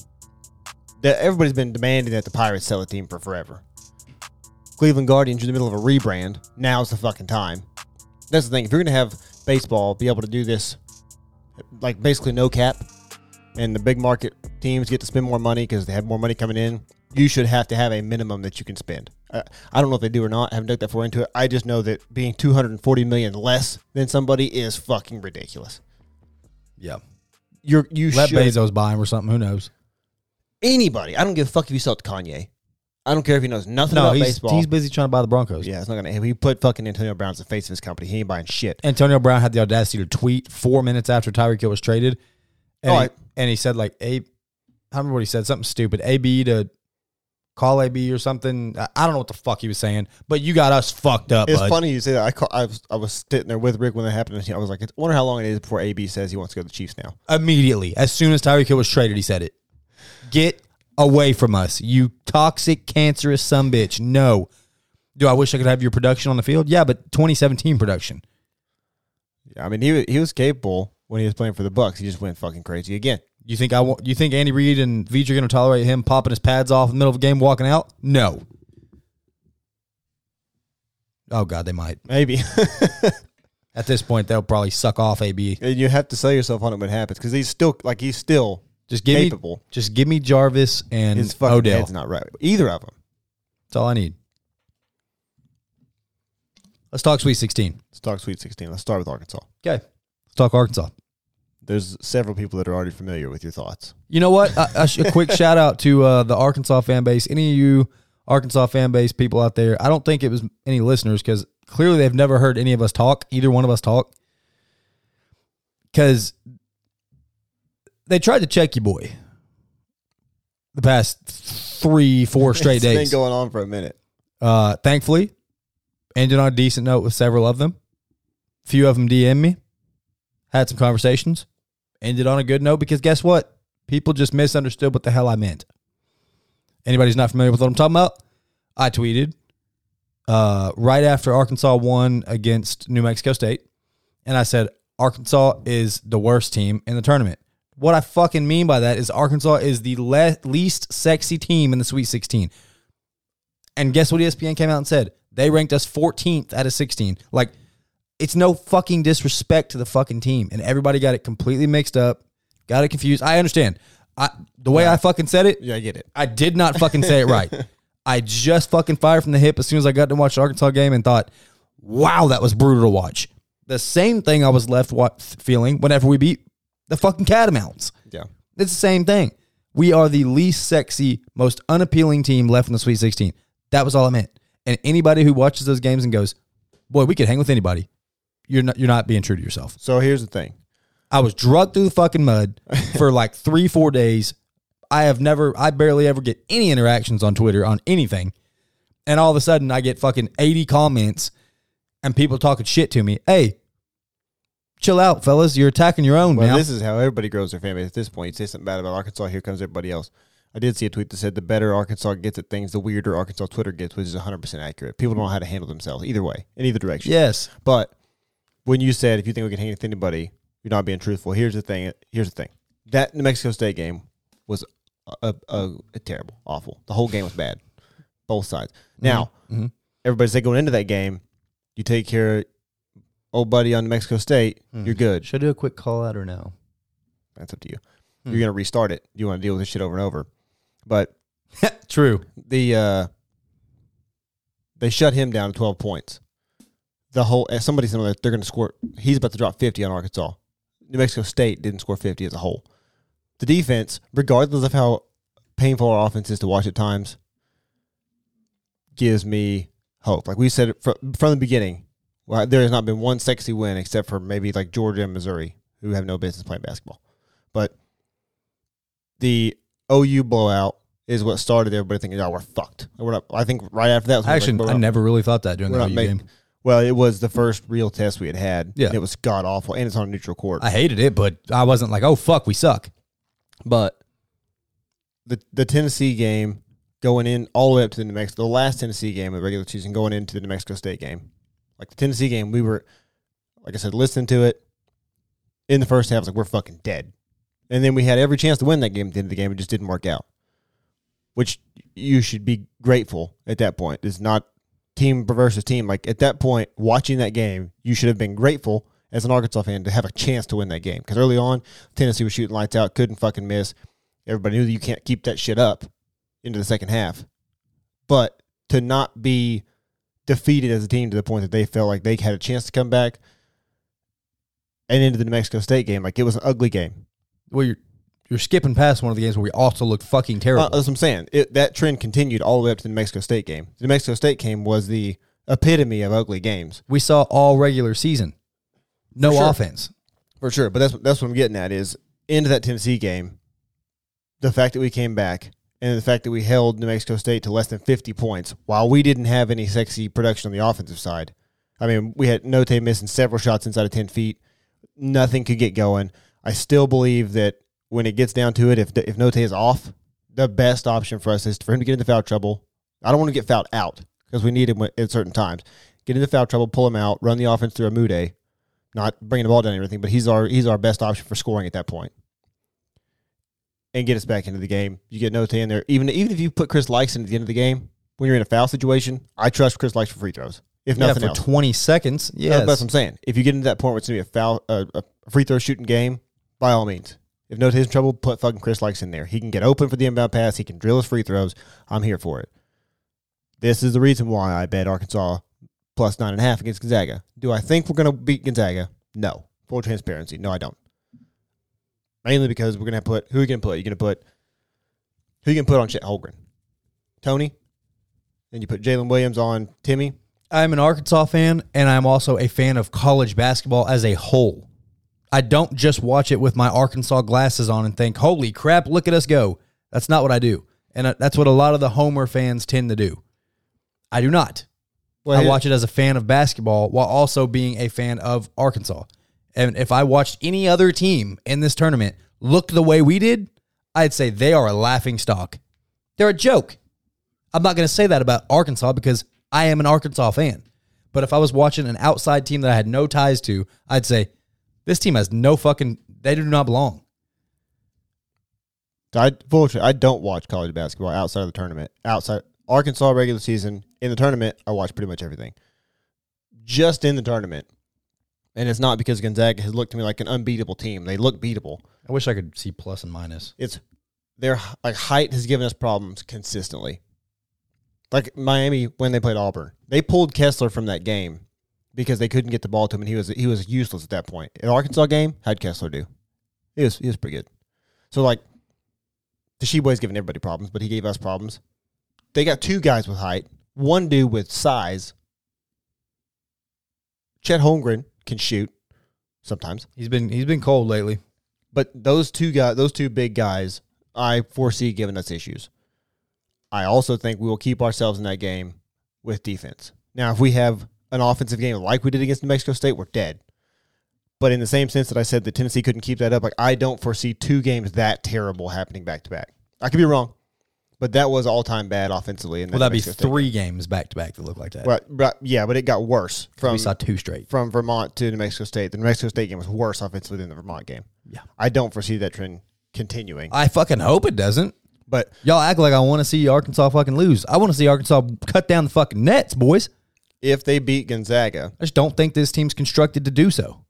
That everybody's been demanding that the Pirates sell a team for forever. Cleveland Guardians, you're in the middle of a rebrand. Now's the fucking time. That's the thing. If you're gonna have baseball be able to do this, like basically no cap, and the big market teams get to spend more money because they have more money coming in, you should have to have a minimum that you can spend. Uh, I don't know if they do or not. I haven't dug that far into it. I just know that being 240 million less than somebody is fucking ridiculous. Yeah. You're you Let should Bezos buy him or something. Who knows? anybody. I don't give a fuck if you sell it to Kanye. I don't care if he knows nothing No, about he's, baseball. he's busy trying to buy the Broncos. yeah, it's not gonna. He put fucking Antonio Brown as the face of his company, he ain't buying shit. Antonio Brown had the audacity to tweet four minutes after Tyreek Hill was traded, and, Oh, he, I- and he said like a, I don't remember what he said, something stupid. AB to call AB or something. I, don't know what the fuck he was saying, but you got us fucked up. It's bud. funny you say that. I call, I was I was sitting there with Rick when that happened. And I was like, I wonder how long it is before AB says he wants to go to the Chiefs now. Immediately, as soon as Tyreek Hill was traded, he said it. Get away from us, you toxic, cancerous son bitch. No. Do I wish I could have your production on the field? Yeah, but 2017 production. Yeah, I mean he he was capable when he was playing for the Bucs. He just went fucking crazy again. You think I want? You think Andy Reid and Veach are going to tolerate him popping his pads off in the middle of a game, walking out? No. Oh God, they might. Maybe [laughs] At this point, they'll probably suck off AB. and you have to sell yourself on it when it happens because he's still like he's still Just give capable. me, just give me Jarvis and His fucking Odell. head's not right. Either of them. That's all I need. Let's talk Sweet 16. Let's talk Sweet 16. Let's start with Arkansas. Okay, let's talk Arkansas. There's several people that are already familiar with your thoughts. You know what? a, a sh- a quick shout out to uh, the Arkansas fan base. Any of you Arkansas fan base people out there, I don't think it was any listeners because clearly they've never heard any of us talk, either one of us talk. Because they tried to check you, boy, the past three, four [laughs] straight days. It's been going on for a minute. Uh, thankfully, ended on a decent note with several of them. A Few of them DM me, had some conversations, ended on a good note because guess what? People just misunderstood what the hell I meant. Anybody's not familiar with what I'm talking about? I tweeted uh, right after Arkansas won against New Mexico State, and I said Arkansas is the worst team in the tournament. What I fucking mean by that is Arkansas is the le- least sexy team in the Sweet 16. And guess what ESPN came out and said? They ranked us 14th out of 16. Like, it's no fucking disrespect to the fucking team. And everybody got it completely mixed up, got it confused. I understand. I the way I fucking said it, Yeah, I get it. I did not fucking say it right. [laughs] I just fucking fired from the hip as soon as I got to watch the Arkansas game and thought, wow, that was brutal to watch. The same thing I was left feeling whenever we beat the fucking Catamounts. Yeah. It's the same thing. We are the least sexy, most unappealing team left in the Sweet 16. That was all I meant. And anybody who watches those games and goes, "Boy, we could hang with anybody," you're not you're not being true to yourself. So here's the thing. I was drugged through the fucking mud [laughs] for like three, four days. I have never, I barely ever get any interactions on Twitter on anything. And all of a sudden, I get fucking 80 comments and people talking shit to me. Hey, chill out, fellas. You're attacking your own Well, now. this is how everybody grows their base at this point. You say something bad about Arkansas, here comes everybody else. I did see a tweet that said the better Arkansas gets at things, the weirder Arkansas Twitter gets, which is 100% accurate. People don't know how to handle themselves either way, in either direction. yes. But when you said if you think we can hang with anybody, you're not being truthful. Here's the thing. Here's the thing. That New Mexico State game was a, a, a terrible, awful. The whole game was bad, both sides. Now, Mhm. everybody said going into that game, you take care of old buddy on New Mexico State, you're good. Should I do a quick call out or no? That's up to you. You're gonna restart it. You want to deal with this shit over and over. But [laughs] True. the uh, They shut him down to 12 points. The whole eh, somebody said that they're going to score. He's about to drop 50 on Arkansas. New Mexico State didn't score 50 as a whole. The defense, regardless of how painful our offense is to watch at times, gives me hope. Like we said it fr- from the beginning, well, there has not been one sexy win except for maybe like Georgia and Missouri, who have no business playing basketball. But the OU blowout is what started everybody thinking, "Oh, we're fucked." We're not, I think right after that, was were like, Actually, I never really thought that during the OU making- game. Well, it was the first real test we had had. Yeah. and it was god awful, and it's on a neutral court. I hated it, but I wasn't like, oh fuck, we suck. But the the Tennessee game going in all the way up to the New Mexico, the last Tennessee game of the regular season going into the New Mexico State game, like the Tennessee game, we were, like I said, listening to it in the first half. I was like, we're fucking dead, and then we had every chance to win that game at the end of the game. It just didn't work out, which you should be grateful at that point. It's not team versus team. Like at that point, watching that game, you should have been grateful as an Arkansas fan to have a chance to win that game. Because early on, Tennessee was shooting lights out, couldn't fucking miss. Everybody knew that you can't keep that shit up into the second half. But to not be defeated as a team to the point that they felt like they had a chance to come back and into the New Mexico State game, like it was an ugly game. Well, you're you're skipping past one of the games where we also looked fucking terrible. Uh, that's what I'm saying. It, that trend continued all the way up to the New Mexico State game. The New Mexico State game was the epitome of ugly games. we saw all regular season, no For sure. offense. For sure, but that's that's what I'm getting at is into that Tennessee game, the fact that we came back and the fact that we held New Mexico State to less than 50 points while we didn't have any sexy production on the offensive side. I mean, we had Notae missing several shots inside of 10 feet. Nothing could get going. I still believe that when it gets down to it, if if Notae is off, the best option for us is for him to get into foul trouble. I don't want to get fouled out because we need him at certain times. Get into foul trouble, pull him out, run the offense through a Umude, not bringing the ball down or anything, but he's our he's our best option for scoring at that point. And get us back into the game. You get Notae in there. Even even if you put Chris Lykes in at the end of the game, when you're in a foul situation, I trust Chris Lykes for free throws. If Yeah, nothing for else. 20 seconds. That's- Yes. That's what I'm saying. If you get into that point where it's going to be a foul, uh, a free throw shooting game, by all means. If Notae is in trouble, put fucking Chris Lykes in there. He can get open for the inbound pass. He can drill his free throws. I'm here for it. This is the reason why I bet Arkansas plus nine and a half against Gonzaga. Do I think we're going to beat Gonzaga? No. Full transparency. No, I don't. Mainly because we're going to put, who are you going to put? You're going to put, who you going to put on Chet Holmgren? Toney? Then you put Jaylin Williams on Timme. I'm an Arkansas fan, and I'm also a fan of college basketball as a whole. I don't just watch it with my Arkansas glasses on and think, holy crap, look at us go. That's not what I do. And uh, that's what a lot of the Homer fans tend to do. I do not. Well, I watch it as a fan of basketball while also being a fan of Arkansas. And if I watched any other team in this tournament look the way we did, I'd say they are a laughing stock. They're a joke. I'm not going to say that about Arkansas because I am an Arkansas fan. But if I was watching an outside team that I had no ties to, I'd say this team has no fucking. They do not belong. I tra- I don't watch college basketball outside of the tournament. Outside Arkansas regular season in the tournament, I watch pretty much everything. Just in the tournament, and it's not because Gonzaga has looked to me like an unbeatable team. They look beatable. I wish I could see plus and minus. It's their like height has given us problems consistently. Like Miami when they played Auburn, they pulled Kessler from that game because they couldn't get the ball to him, and he was he was useless at that point. In Arkansas game, how'd Kessler do? He was he was pretty good. So like, Tshiebwe's giving everybody problems, but he gave us problems. They got two guys with height, one dude with size. Chet Holmgren can shoot sometimes. He's been he's been cold lately. But those two guys, those two big guys, I foresee giving us issues. I also think we will keep ourselves in that game with defense. Now, if we have an offensive game like we did against New Mexico State, we're dead. But in the same sense that I said that Tennessee couldn't keep that up, like I don't foresee two games that terrible happening back to back. I could be wrong, but that was all time bad offensively. In Well, that that'd be Mexico State three games back to back that look like that. Right, right, yeah, but it got worse from we saw two straight. from Vermont to New Mexico State. The New Mexico State game was worse offensively than the Vermont game. Yeah. I don't foresee that trend continuing. I fucking hope it doesn't. But Y'all act like I want to see Arkansas fucking lose. I want to see Arkansas cut down the fucking nets, boys. If they beat Gonzaga, I just don't think this team's constructed to do so.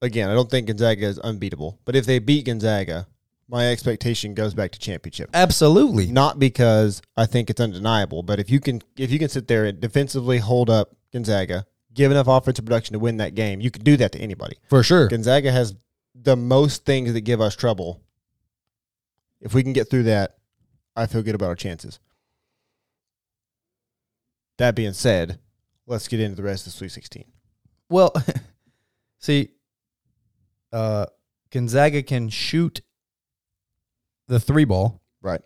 again, I don't think Gonzaga is unbeatable. But if they beat Gonzaga my expectation goes back to championship. Absolutely. Not because I think it's undeniable, but if you can if you can sit there and defensively hold up Gonzaga, give enough offensive production to win that game, you can do that to anybody. For sure. Gonzaga has the most things that give us trouble. If we can get through that, I feel good about our chances. That being said, let's get into the rest of the Sweet 16. Well, [laughs] see, uh, Gonzaga can shoot the three ball, Right.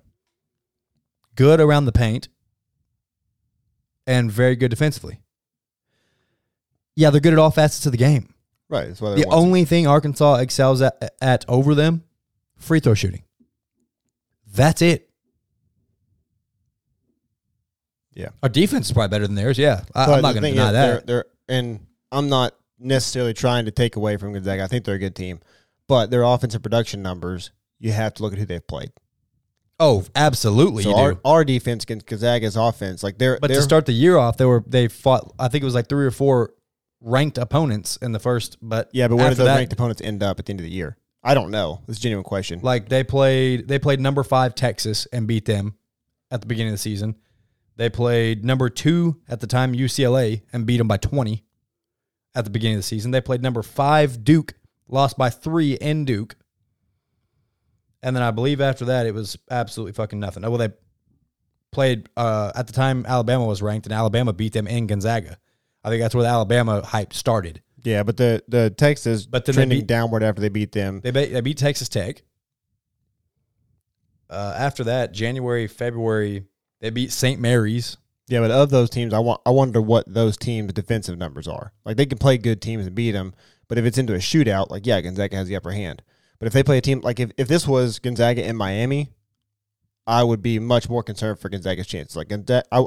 good around the paint, and very good defensively. Yeah, they're good at all facets of the game. Right. That's why The only thing Arkansas excels at, at over them, free throw shooting. That's it. Yeah. Our defense is probably better than theirs. Yeah, I, I'm not going to deny that. They're, they're, and I'm not necessarily trying to take away from Gonzaga. I think they're a good team, but their offensive production numbers, you have to look at who they've played. oh, absolutely, So our, our defense against Gonzaga's offense, like they're, But they're to start the year off, they were they fought. I think it was like three or four ranked opponents in the first. But yeah, but where did those that, ranked opponents end up at the end of the year? I don't know. It's a genuine question. Like they played, they played number five Texas and beat them at the beginning of the season. They played number two at the time UCLA and beat them by twenty at the beginning of the season. They played number five Duke, lost by three in Duke, and then I believe after that it was absolutely fucking nothing. Oh, well, they played uh, at the time Alabama was ranked and Alabama beat them in Gonzaga. I think that's where the Alabama hype started. yeah, but the the Texas But then trending beat- downward after they beat them. They beat, they beat Texas Tech. Uh, after that, January, February, they beat St. Mary's. Yeah, but of those teams, I want I wonder what those teams' defensive numbers are. Like they can play good teams and beat them, but if it's into a shootout, like yeah, Gonzaga has the upper hand. But if they play a team like if, if this was Gonzaga in Miami, I would be much more concerned for Gonzaga's chances. Like Gonzaga, I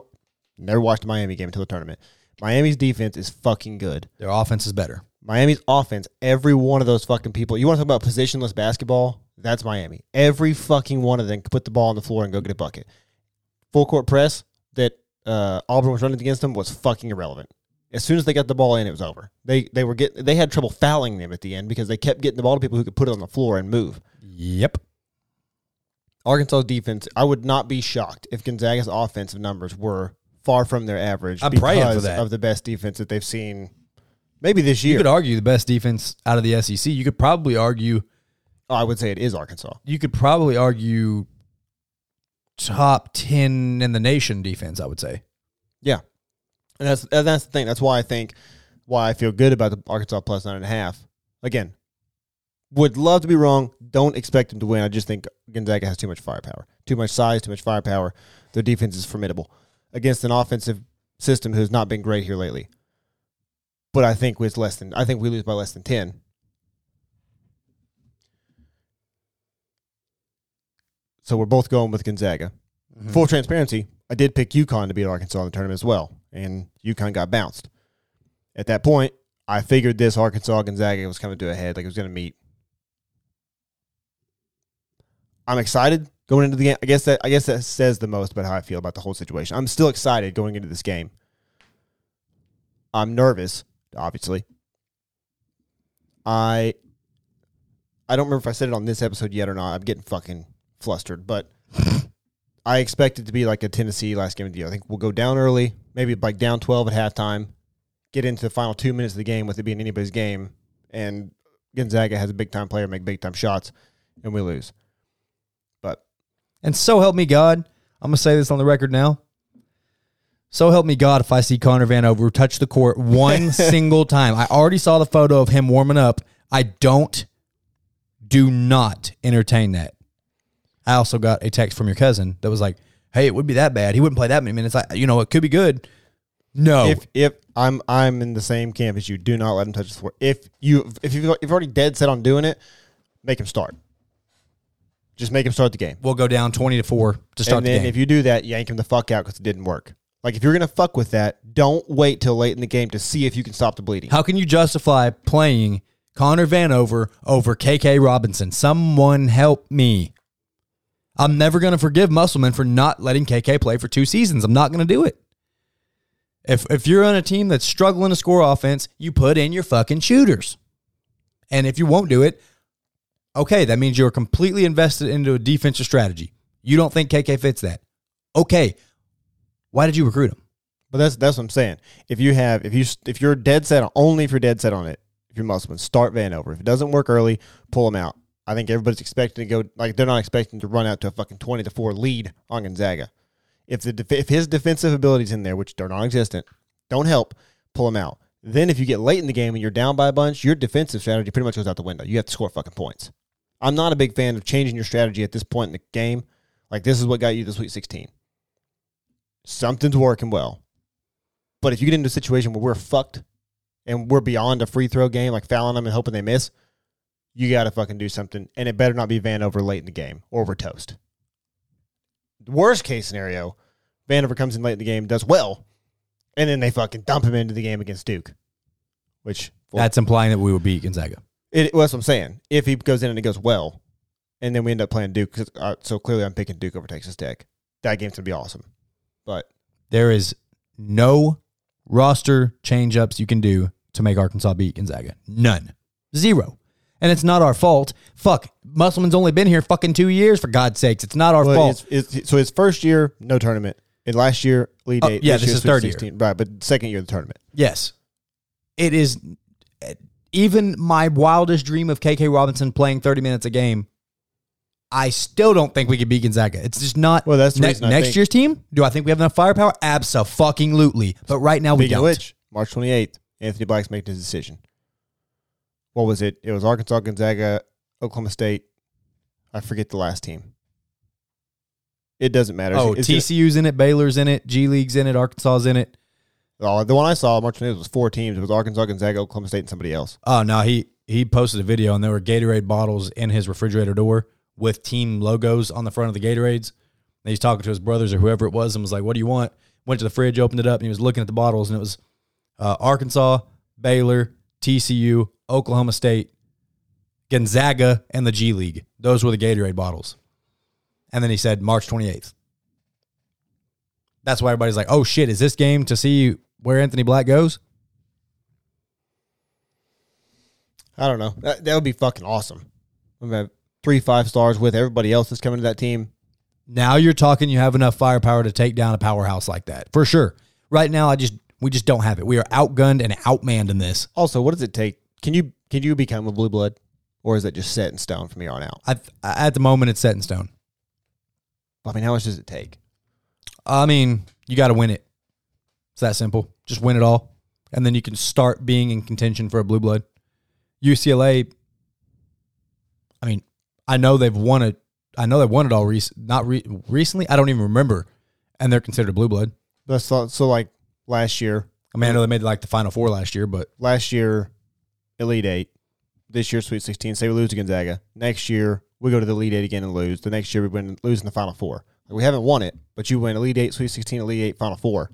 never watched a Miami game until the tournament. Miami's defense is fucking good. Their offense is better. Miami's offense, every one of those fucking people. You want to talk about positionless basketball? That's Miami. Every fucking one of them can put the ball on the floor and go get a bucket. Full court press that uh, Auburn was running against them was fucking irrelevant. As soon as they got the ball in, it was over. They they were get they had trouble fouling them at the end because they kept getting the ball to people who could put it on the floor and move. Yep. Arkansas defense, I would not be shocked if Gonzaga's offensive numbers were far from their average I'm praying for because that. of the best defense that they've seen maybe this year. You could argue the best defense out of the SEC. You could probably argue. Oh, I would say it is Arkansas. You could probably argue top ten in the nation defense. I would say. Yeah, and that's and that's the thing. That's why I think why I feel good about the Arkansas plus nine and a half. Again, would love to be wrong. Don't expect them to win. I just think Gonzaga has too much firepower, too much size, too much firepower. Their defense is formidable against an offensive system who's not been great here lately. But I think with less than I think we lose by less than ten. So we're both going with Gonzaga. Mm-hmm. Full transparency, I did pick UConn to beat Arkansas in the tournament as well, and UConn got bounced. At that point, I figured this Arkansas Gonzaga was coming to a head, like it was going to meet. I'm excited going into the game. I guess that I guess that says the most about how I feel about the whole situation. I'm still excited going into this game. I'm nervous, obviously. I I don't remember if I said it on this episode yet or not. I'm getting fucking flustered, but I expect it to be like a Tennessee last game of the year. I think we'll go down early, maybe like down 12 at halftime, get into the final two minutes of the game with it being anybody's game, and Gonzaga has a big time player make big time shots, and we lose. But And so help me God, I'm gonna say this on the record now. So help me God if I see Connor Vanover touch the court one [laughs] single time. I already saw the photo of him warming up. I don't, do not entertain that. I also got a text from your cousin that was like, "Hey, it would be that bad. He wouldn't play that many minutes. I, you know, it could be good." No, if if I'm I'm in the same camp as you, do not let him touch the floor. If you if you've, if you're already dead set on doing it, make him start. Just make him start the game. we'll go down twenty to four to start and the then game. if you do that, yank him the fuck out because it didn't work. Like if you're gonna fuck with that, don't wait till late in the game to see if you can stop the bleeding. How can you justify playing Connor Vanover over KK Robinson? Someone help me. I'm never going to forgive Musselman for not letting KK play for two seasons. I'm not going to do it. If if you're on a team that's struggling to score offense, you put in your fucking shooters. And if you won't do it, Okay, that means you're completely invested into a defensive strategy. You don't think KK fits that. Okay. Why did you recruit him? But that's that's what I'm saying. If you have if you if you're dead set on, only if you're dead set on it, if you're Musselman, start Vanover. If it doesn't work early, pull him out. I think everybody's expecting to go like they're not expecting to run out to a fucking twenty to four lead on Gonzaga. If the def- if his defensive abilities in there, which they're non-existent, don't help, pull him out. Then if you get late in the game and you're down by a bunch, your defensive strategy pretty much goes out the window. You have to score fucking points. I'm not a big fan of changing your strategy at this point in the game. Like this is what got you the Sweet 16. Something's working well. But if you get into a situation where we're fucked and we're beyond a free throw game, like fouling them and hoping they miss, you got to fucking do something. And it better not be Vanover late in the game or we're toast. Worst case scenario, Vanover comes in late in the game, does well, and then they fucking dump him into the game against Duke. Which well, That's implying that we would beat Gonzaga. it, well, that's what I'm saying. If he goes in and it goes well, and then we end up playing Duke, 'cause, uh, so clearly I'm picking Duke over Texas Tech. That game's gonna be awesome. But There is no roster change ups you can do to make Arkansas beat Gonzaga. None. Zero. And it's not our fault. Fuck. Musselman's only been here fucking two years, for God's sakes. It's not our well, fault. it's, it's, so his first year, no tournament. And last year, lead Oh, eight. yeah, year, this is Sweet third year. Right, but second year of the tournament. Yes. It is even my wildest dream of KK Robinson playing 30 minutes a game. I still don't think we could beat Gonzaga. It's just not. Well, that's the reason I next think- year's team. Do I think we have enough firepower? Absolutely. But right now we Speaking of don't. which, March 28th, Anthony Black's making his decision. What was it? It was Arkansas, Gonzaga, Oklahoma State. I forget the last team. It doesn't matter. oh, It's TCU's in it, Baylor's in it, G League's in it, Arkansas's in it. oh, the one I saw March 28th was four teams. It was Arkansas, Gonzaga, Oklahoma State, and somebody else. Oh no, he he posted a video and there were Gatorade bottles in his refrigerator door with team logos on the front of the Gatorades. And he's talking to his brothers or whoever it was and was like, "What do you want?" Went to the fridge, opened it up, and he was looking at the bottles, and it was uh, Arkansas, Baylor, TCU, Oklahoma State, Gonzaga, and the G League. Those were the Gatorade bottles. And then he said March twenty eighth. That's why everybody's like, "Oh shit, is this game to see where Anthony Black goes?" I don't know. That, that would be fucking awesome. We have three five stars with everybody else that's coming to that team. Now you're talking you have enough firepower to take down a powerhouse like that. For sure. Right now I just we just don't have it. We are outgunned and outmanned in this. Also, what does it take? Can you can you become a blue blood, or is that just set in stone from here on out? I, at the moment it's set in stone. I mean, how much does it take? I mean, you got to win it. It's that simple. Just win it all and then you can start being in contention for a blue blood. UCLA I mean, I know they've won it. I know they've won it all rec- not re- recently. I don't even remember and they're considered a blue blood. That's so, so like last year. I mean, I know they made like the final four last year, but Last year, Elite Eight. This year, Sweet Sixteen. Say we lose to Gonzaga. Next year, we go to the Elite Eight again and lose. The next year, we win, lose in the Final Four. Like, we haven't won it, but you win Elite Eight, Sweet Sixteen, Elite Eight, Final Four,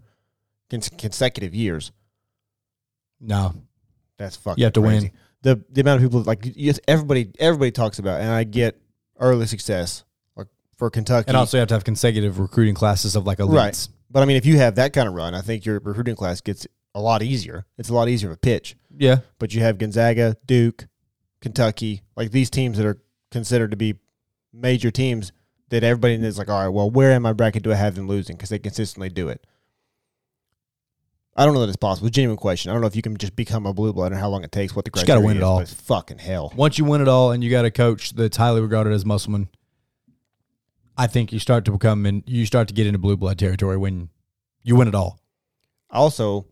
cons- consecutive years. no, That's fucking. You have to crazy. win. The the amount of people like yes, everybody everybody talks about, and I get early success like for Kentucky. and also you have to have consecutive recruiting classes of like elites. Right. But I mean, if you have that kind of run, I think your recruiting class gets a lot easier. It's a lot easier of a pitch. Yeah. But you have Gonzaga, Duke, Kentucky, like these teams that are considered to be major teams that everybody is like, all right, well, where in my bracket do I have them losing? Because they consistently do it. I don't know that it's possible. It's a genuine question. I don't know if you can just become a blue blood and how long it takes, what the Just gotta win it all. It's fucking hell. Once you win it all and you got a coach that's highly regarded as Musselman, I think you start to become and you start to get into blue blood territory when you win it all. Also,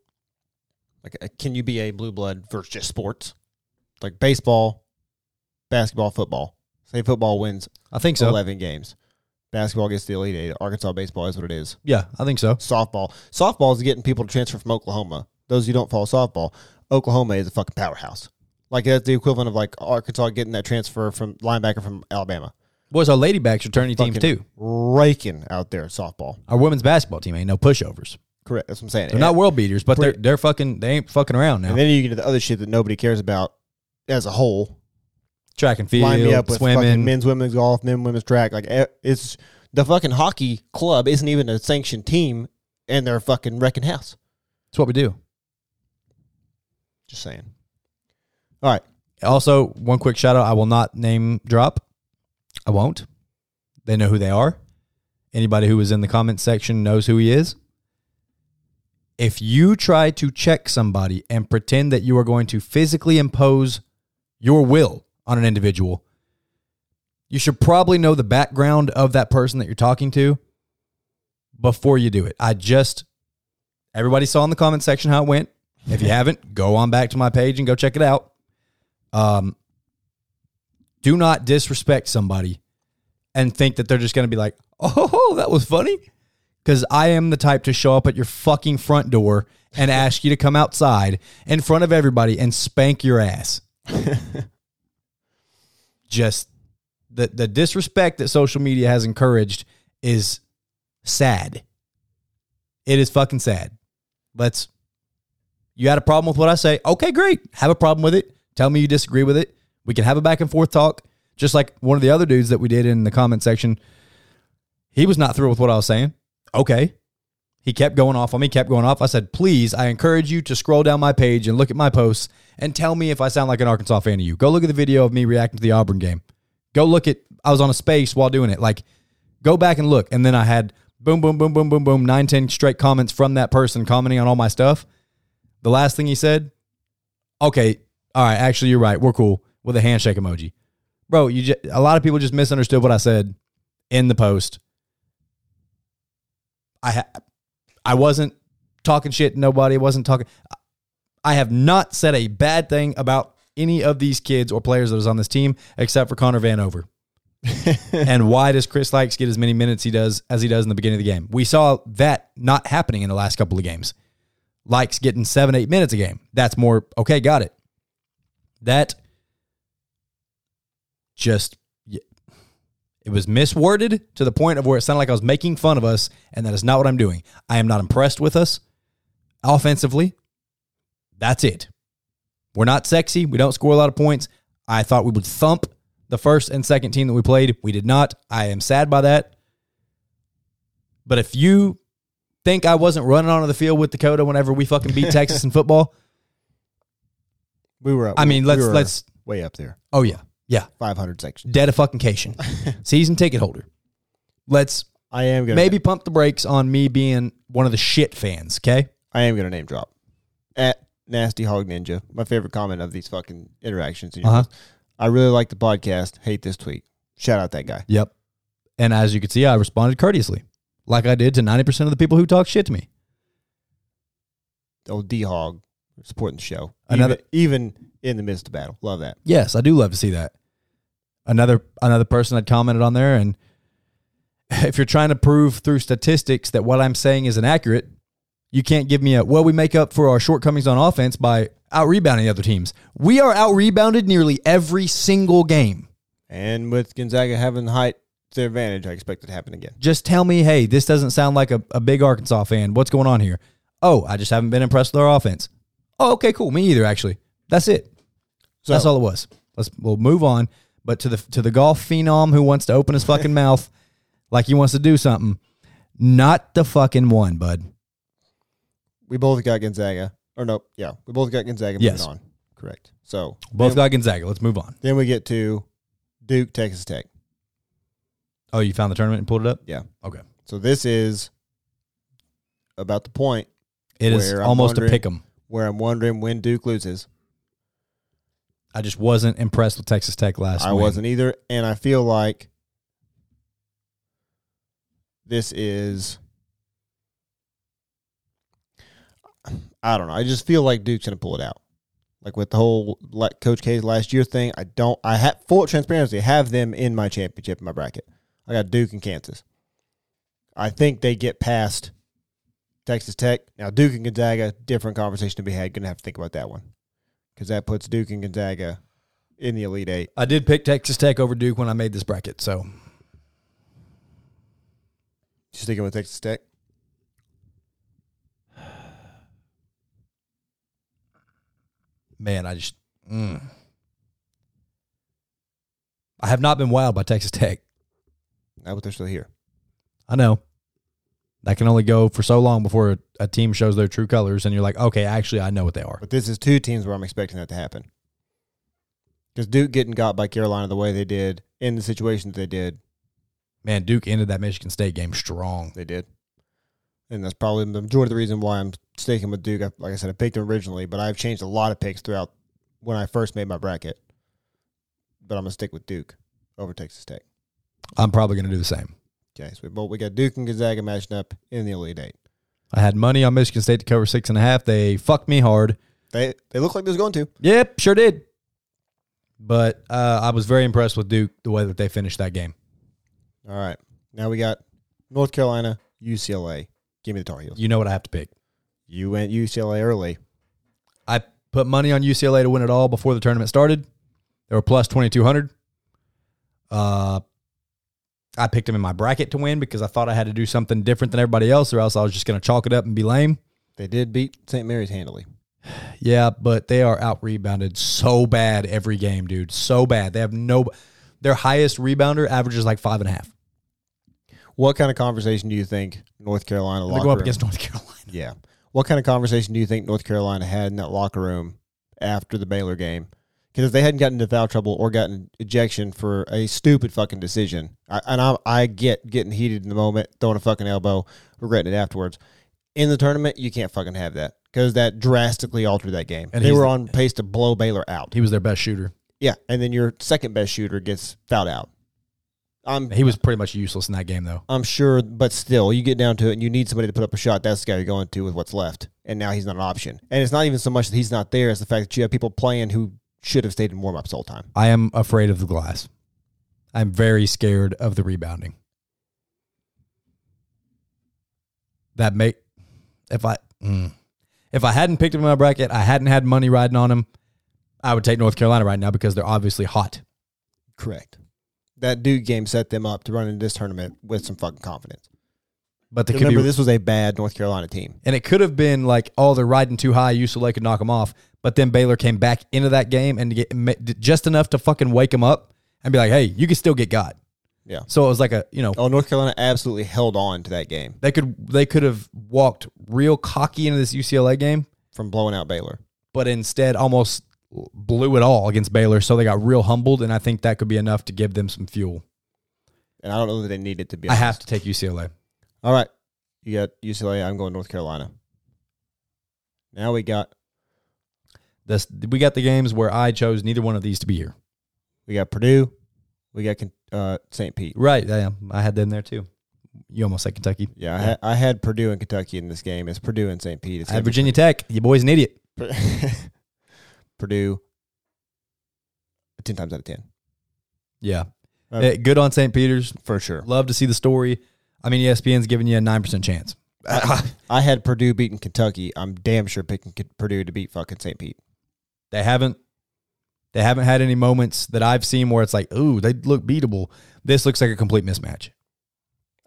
like, uh, can you be a blue blood versus just sports, like baseball, basketball, football? Say football wins I think so. eleven games, basketball gets the elite eight. Arkansas baseball is what it is. Yeah, I think so. Softball, softball is getting people to transfer from Oklahoma. Those who don't follow softball, Oklahoma is a fucking powerhouse. Like that's the equivalent of like Arkansas getting that transfer from linebacker from Alabama. Boys, our ladybacks are turning teams too. raking out there at softball. Our women's basketball team ain't no pushovers. Correct. That's what I'm saying. They're not world beaters, but they're they're fucking they ain't fucking around now. And then you get to the other shit that nobody cares about as a whole. Track and field, line me up with fucking swimming. men's, women's golf, men, women's track. Like eh, it's the fucking hockey club isn't even a sanctioned team, and they're fucking wrecking house. That's what we do. Just saying. All right, Also, one quick shout out. I will not name drop. I won't. They know who they are. Anybody who was in the comment section knows who he is. If you try to check somebody and pretend that you are going to physically impose your will on an individual, you should probably know the background of that person that you're talking to before you do it. I just, everybody saw in the comment section how it went. If you haven't, go on back to my page and go check it out. Um, do not disrespect somebody and think that they're just going to be like, oh, that was funny. Because I am the type to show up at your fucking front door and [laughs] ask you to come outside in front of everybody and spank your ass. [laughs] just the, the disrespect that social media has encouraged is sad. It is fucking sad. Let's, you had a problem with what I say. Okay, great. Have a problem with it. Tell me you disagree with it. We can have a back and forth talk. Just like one of the other dudes that we did in the comment section, he was not through with what I was saying. Okay. He kept going off on me, kept going off. I said, please, I encourage you to scroll down my page and look at my posts and tell me if I sound like an Arkansas fan to you. Go look at the video of me reacting to the Auburn game. Go look at, I was on a space while doing it. Like, go back and look. And then I had boom, boom, boom, boom, boom, boom, nine, 10 straight comments from that person commenting on all my stuff. The last thing he said, okay, all right, actually, you're right. We're cool with a handshake emoji. Bro, you just, a lot of people just misunderstood what I said in the post. I ha- I wasn't talking shit. Nobody wasn't talking. I have not said a bad thing about any of these kids or players that was on this team except for Connor Vanover. [laughs] and why does Chris Lykes get as many minutes he does as he does in the beginning of the game? We saw that not happening in the last couple of games. Likes getting seven, eight minutes a game. That's more okay. Got it. That just it was misworded to the point of where it sounded like I was making fun of us, and that is not what I'm doing. I am not impressed with us offensively. That's it. We're not sexy. We don't score a lot of points. I thought we would thump the first and second team that we played. We did not. I am sad by that. But if you think I wasn't running onto the field with Dakota whenever we fucking beat [laughs] Texas in football, We were up. I mean, let's were let's. way up there. Oh yeah, yeah. 500 section. Dead a fucking cation, [laughs] season ticket holder. Let's I am gonna maybe pump the brakes on me being one of the shit fans. Okay. I am gonna name drop at Nasty Hog Ninja. My favorite comment of these fucking interactions. in Uh-huh. I really like the podcast. Hate this tweet. Shout out that guy. Yep. And as you can see, I responded courteously, like I did to ninety percent of the people who talk shit to me. Old D Hog supporting the show. Another- even, even in the midst of battle. Love that. Yes, I do love to see that. Another another person had commented on there, and if you're trying to prove through statistics that what I'm saying is inaccurate, you can't give me a well. We make up for our shortcomings on offense by out rebounding other teams. We are out rebounded nearly every single game. And with Gonzaga having the height to their advantage, I expect it to happen again. Just tell me, hey, this doesn't sound like a, a big Arkansas fan. What's going on here? Oh, I just haven't been impressed with our offense. Oh, okay, cool. Me either, actually. That's it. So That's all it was. Let's we'll move on. But to the to the golf phenom who wants to open his fucking mouth like he wants to do something, not the fucking one, bud. we both got Gonzaga. Or no, yeah, we both got Gonzaga moving Yes. on. Correct. So Both then, got Gonzaga. Let's move on. then we get to Duke, Texas Tech. Oh, you found the tournament and pulled it up? Yeah. Okay. So this is about the point It is Where I'm almost a wondering- pick 'em. where I'm wondering when Duke loses. I just wasn't impressed with Texas Tech last year. I win. wasn't either, and I feel like this is. I don't know. I just feel like Duke's gonna pull it out. Like with the whole like Coach K's last year thing, I don't. I have full transparency. Have them in my championship in my bracket. I got Duke and Kansas. I think they get past Texas Tech. Now Duke and Gonzaga, different conversation to be had. Gonna have to think about that one because that puts Duke and Gonzaga in the Elite Eight. I did pick Texas Tech over Duke when I made this bracket, so You sticking with Texas Tech? man, I just mm. I have not been wowed by Texas Tech. Not but they're still here. I know. That can only go for so long before a, a team shows their true colors and you're like, okay, actually I know what they are. But this is two teams where I'm expecting that to happen. Because Duke getting got by Carolina the way they did in the situations they did, Man, Duke ended that Michigan State game strong. they did. And that's probably the majority of the reason why I'm sticking with Duke. I- Like I said, I picked them originally, but I've changed a lot of picks throughout when I first made my bracket. But I'm gonna stick with Duke over Texas Tech. I'm probably going to do the same. Okay, so we both we got Duke and Gonzaga matching up in the Elite Eight. I had money on Michigan State to cover six and a half. They fucked me hard. They they look like they was going to. Yep, sure did. But uh, I was very impressed with Duke the way that they finished that game. All right, now we got North Carolina, UCLA. Give me the Tar Heels. You know what I have to pick. You went UCLA early. I put money on UCLA to win it all before the tournament started. They were plus 2200. Uh I picked them in my bracket to win because I thought I had to do something different than everybody else or else I was just going to chalk it up and be lame. They did beat St. Mary's handily. [sighs] Yeah, but they are out rebounded so bad every game, dude. So bad. They have no their highest rebounder averages like five and a half. What kind of conversation do you think North Carolina They go up room- against North Carolina. Yeah. What kind of conversation do you think North Carolina had in that locker room after the Baylor game? Because if they hadn't gotten into foul trouble or gotten ejection for a stupid fucking decision, I, and I, I get getting heated in the moment, throwing a fucking elbow, regretting it afterwards. In the tournament, you can't fucking have that because that drastically altered that game. And they were on pace to blow Baylor out. He was their best shooter. Yeah, and then your second best shooter gets fouled out. I'm He was pretty much useless in that game though. I'm sure, but still, you get down to it and you need somebody to put up a shot. That's the guy you're going to with what's left. And now he's not an option. And it's not even so much that he's not there, it's the fact that you have people playing who should have stayed in warm ups the whole time. I am afraid of the glass. I'm very scared of the rebounding. That make if I mm, if I hadn't picked him in my bracket, I hadn't had money riding on him, I would take North Carolina right now because they're obviously hot. Correct. That Duke game set them up to run into this tournament with some fucking confidence. But they Remember, be, this was a bad North Carolina team. and it could have been like, oh, they're riding too high. UCLA could knock them off. But then Baylor came back into that game and get just enough to fucking wake them up and be like, hey, you can still get God. Yeah. So it was like a you know Oh, North Carolina absolutely held on to that game they could they could have walked real cocky into this UCLA game, from blowing out Baylor. but instead almost blew it all against Baylor. So they got real humbled, and I think that could be enough to give them some fuel. And I don't know that they need it to be I have to take UCLA. All right. You got UCLA. I'm going North Carolina. Now we got This we got the games where I chose neither one of these to be here. we got Purdue. We got uh, St. Pete. Right, yeah, I had them there too. You almost said Kentucky. Yeah, I, had, I had Purdue and Kentucky in this game. It's Purdue and St. Pete. It's I had Virginia Tech. You boy's an idiot. [laughs] Purdue. Ten times out of ten, Yeah, Uh, good on St. Peter's. for sure. Love to see the story. I mean, ESPN's giving you a nine percent chance. I had Purdue beating Kentucky. I'm damn sure picking K- Purdue to beat fucking St. Pete. They haven't they haven't had any moments that I've seen where it's like, ooh, they look beatable. This looks like a complete mismatch.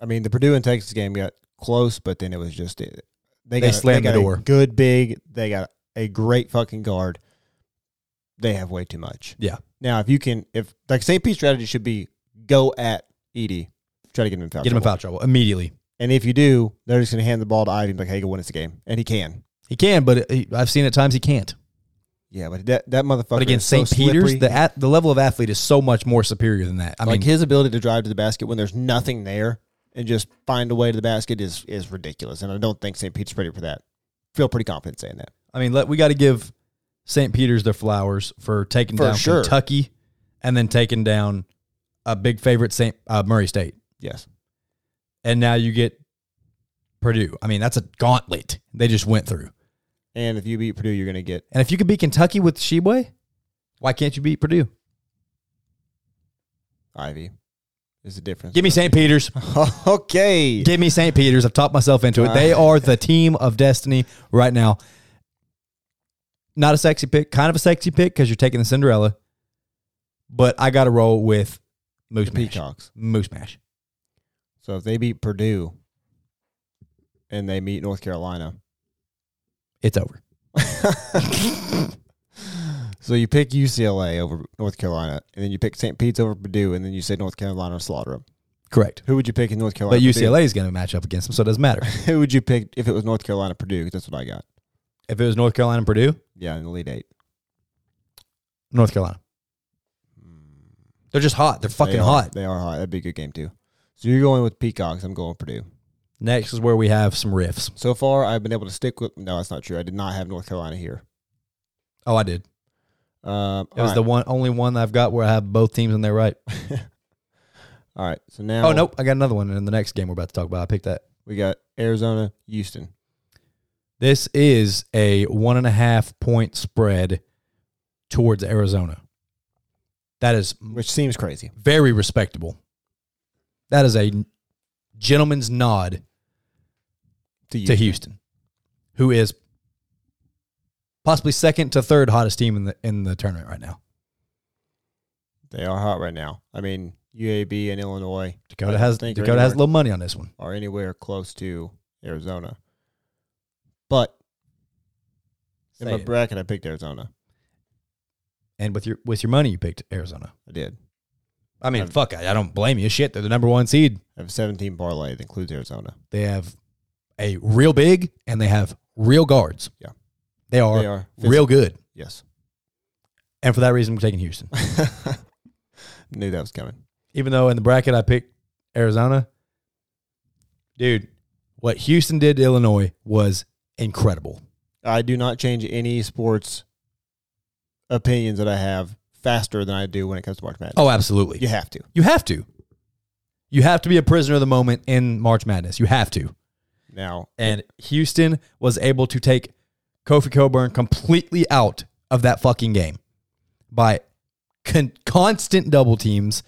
I mean, the Purdue and Texas game got close, but then it was just it. They, They got, slammed they the door. A good big. They got a great fucking guard. They have way too much. Yeah. Now, if you can, if like St. Pete's strategy should be go at Edey, try to get him in foul Get him in trouble. foul trouble immediately. And if you do, they're just going to hand the ball to Ivey and be like, hey, go win us the game. And he can. He can, but he, I've seen at times he can't. Yeah, but that, that motherfucker But against is so St. Peter's, slippery. the at, the level of athlete is so much more superior than that. I like mean, his ability to drive to the basket when there's nothing there and just find a way to the basket is is ridiculous. And I don't think St. Peter's ready for that. Feel pretty confident saying that. I mean, let, we got to give St. Peter's their flowers for taking For down sure. Kentucky and then taking down a big favorite St. Uh, Murray State, Yes. and now you get Purdue. I mean, that's a gauntlet they just went through. And if you beat Purdue, you're going to get And if you could beat Kentucky with Tshiebwe, why can't you beat Purdue? Ivey. Is the difference. Give me St. Peter's. [laughs] okay. Give me St. Peter's. I've talked myself into it. They are the team of destiny right now. Not a sexy pick, kind of a sexy pick because you're taking the Cinderella, but I got to roll with Moose The Mash. Peacocks. Moose Mash. So if they beat Purdue and they meet North Carolina, It's over. [laughs] so you pick UCLA over North Carolina, and then you pick St. Pete's over Purdue, and then you say North Carolina slaughter them. Correct. Who would you pick in North Carolina? But Purdue? UCLA is going to match up against them, so it doesn't matter. [laughs] Who would you pick if it was North Carolina Purdue? 'Cause that's what I got. if it was North Carolina and Purdue, Yeah, in the lead eight. North Carolina. Hmm. They're just hot. They're fucking They are- hot. They are hot. That'd be a good game too. So you're going with Peacocks. I'm going with Purdue. Next is where we have some riffs. So far, I've been able to stick with. No, that's not true. I did not have North Carolina here. Oh, I did. Um, It was the one only one I've got where I have both teams in there right. [laughs] All right. So now. Oh nope, I got another one in the next game we're about to talk about. I picked that. We got Arizona, Houston. This is a one and a half point spread towards Arizona. That is which seems crazy. very respectable. That is a gentleman's nod To, to Houston, who is possibly second to third hottest team in the in the tournament right now. They are hot right now. I mean, UAB and Illinois. Dakota has Dakota has a little money on this one. are anywhere close to Arizona. But in my it. bracket, I picked Arizona. And with your with your money, you picked Arizona. I did. I mean, fuck, I, I don't blame you. Shit, they're the number one seed. I have a 17 parlay that includes Arizona. They have a real big and they have real guards. Yeah. They are, They are real good. Yes. And for that reason, we're taking Houston. [laughs] Knew that was coming. Even though in the bracket I picked Arizona, dude, what Houston did to Illinois was incredible. I do not change any sports opinions that I have faster than I do when it comes to March Madness. Oh, absolutely. You have to. You have to. You have to be a prisoner of the moment in March Madness. You have to. Now, And Houston was able to take Kofi Cockburn completely out of that fucking game by con- constant double teams.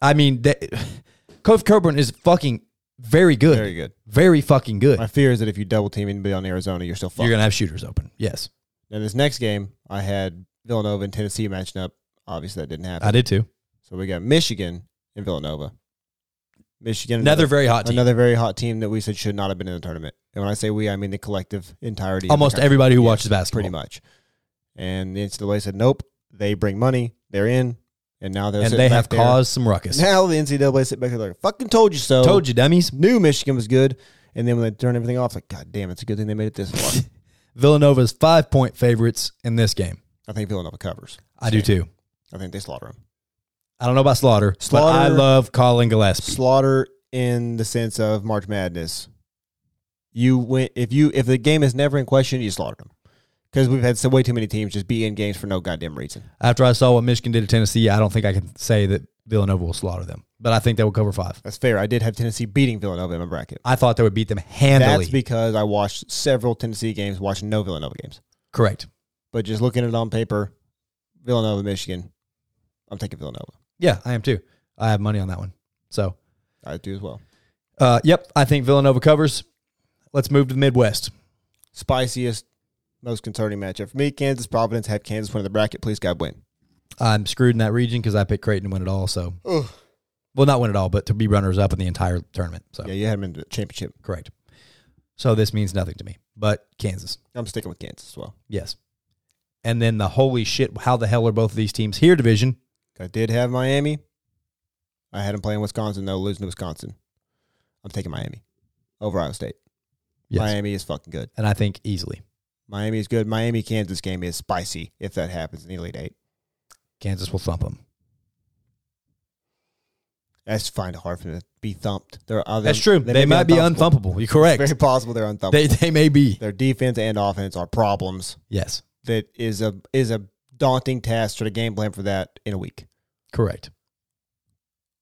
I mean, that, [sighs] Kofi Cockburn is fucking very good. very good. Very fucking good. My fear is that if you double team anybody on Arizona, you're still fucked. You're going to have shooters open. Yes. Now, this next game, I had Villanova and Tennessee matching up. Obviously, that didn't happen. I did too. So we got Michigan and Villanova. Michigan, Another very hot team. another very hot team that we said should not have been in the tournament. And when I say we, I mean the collective entirety. Almost everybody who Yes, watches basketball. pretty much. And the NCAA said nope. They bring money. They're in, and now they're And they have there. caused some ruckus. Now the NCAA sit back there like fucking told you so. Told you, dummies. Knew Michigan was good, and then when they turn everything off, like God damn, it's a good thing they made it this far. [laughs] Villanova's five point favorites in this game. I think Villanova covers. I do too. I think they slaughter them. I don't know about Slaughter, but I love Collin Gillespie. slaughter in the sense of March Madness. You win if you if the game is never in question, you slaughter them because we've had so way too many teams just be in games for no goddamn reason. After I saw what Michigan did to Tennessee, I don't think I can say that Villanova will slaughter them, but I think they will cover five. That's fair. I did have Tennessee beating Villanova in my bracket. I thought they would beat them handily. That's because I watched several Tennessee games, watching no Villanova games. Correct. But just looking at it on paper, Villanova, Michigan, I'm taking Villanova. Yeah, I am too. I have money on that one. So, I do as well. uh, yep, I think Villanova covers. Let's move to the Midwest. Spiciest, most concerning matchup for me. Kansas, Providence. Have Kansas win in the bracket. Please, God, win. I'm screwed in that region because I picked Creighton to win it all. So, well, not win it all, but to be runners up in the entire tournament. So, Yeah, you had them in the championship. correct. So this means nothing to me, but Kansas, I'm sticking with Kansas as well. yes. And then the holy shit, how the hell are both of these teams here division? I did have Miami. I had them playing Wisconsin, though, losing to Wisconsin. I'm taking Miami over Iowa State. Yes. Miami is fucking good. And I think easily Miami is good. Miami Kansas game is spicy if that happens in the Elite Eight. Kansas will thump them. That's it hard for them to be thumped. They're other, That's true. They, might be unthumpable. You're correct. Very possible they're unthumpable. They they may be. Their defense and offense are problems. Yes. That is a is a daunting task to the game plan for that in a week. Correct.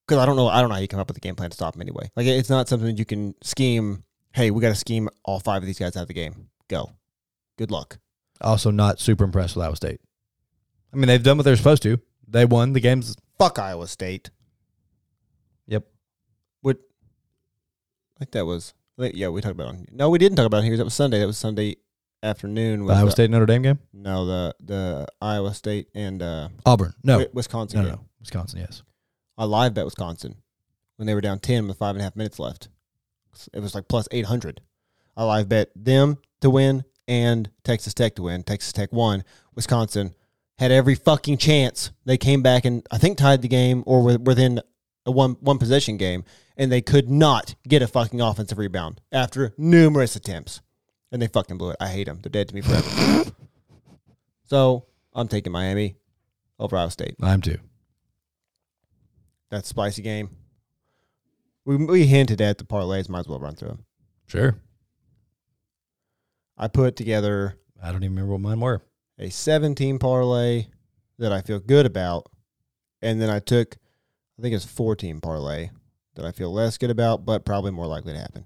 Because I don't know, I don't know how you come up with a game plan to stop them anyway. Like it's not something you can scheme. Hey, we got to scheme all five of these guys out of the game. Go. Good luck. Also, not super impressed with Iowa State. I mean, they've done what they're supposed to. They won the games. Fuck Iowa State. Yep. What? Like that was. Yeah, we talked about it on. No, we didn't talk about it here. That was Sunday. That was Sunday afternoon. The Iowa the- State Notre Dame game. No, the the Iowa State and uh, Auburn. No. Wisconsin. No, no, no. Wisconsin. Yes. I live bet Wisconsin when they were down ten with five and a half minutes left. It was like plus eight hundred. I live bet them to win and Texas Tech to win. Texas Tech won. Wisconsin had every fucking chance. They came back and I think tied the game or were within a one one possession game, and they could not get a fucking offensive rebound after numerous attempts, and they fucking blew it. I hate them. They're dead to me forever. [laughs] so I'm taking Miami over Iowa State. I'm too. that spicy game. We we hinted at the parlays. Might as well run through them. Sure. I put together I don't even remember what mine were. a 17 parlay that I feel good about, and then I took, I think it's 14 parlay that I feel less good about, but probably more likely to happen.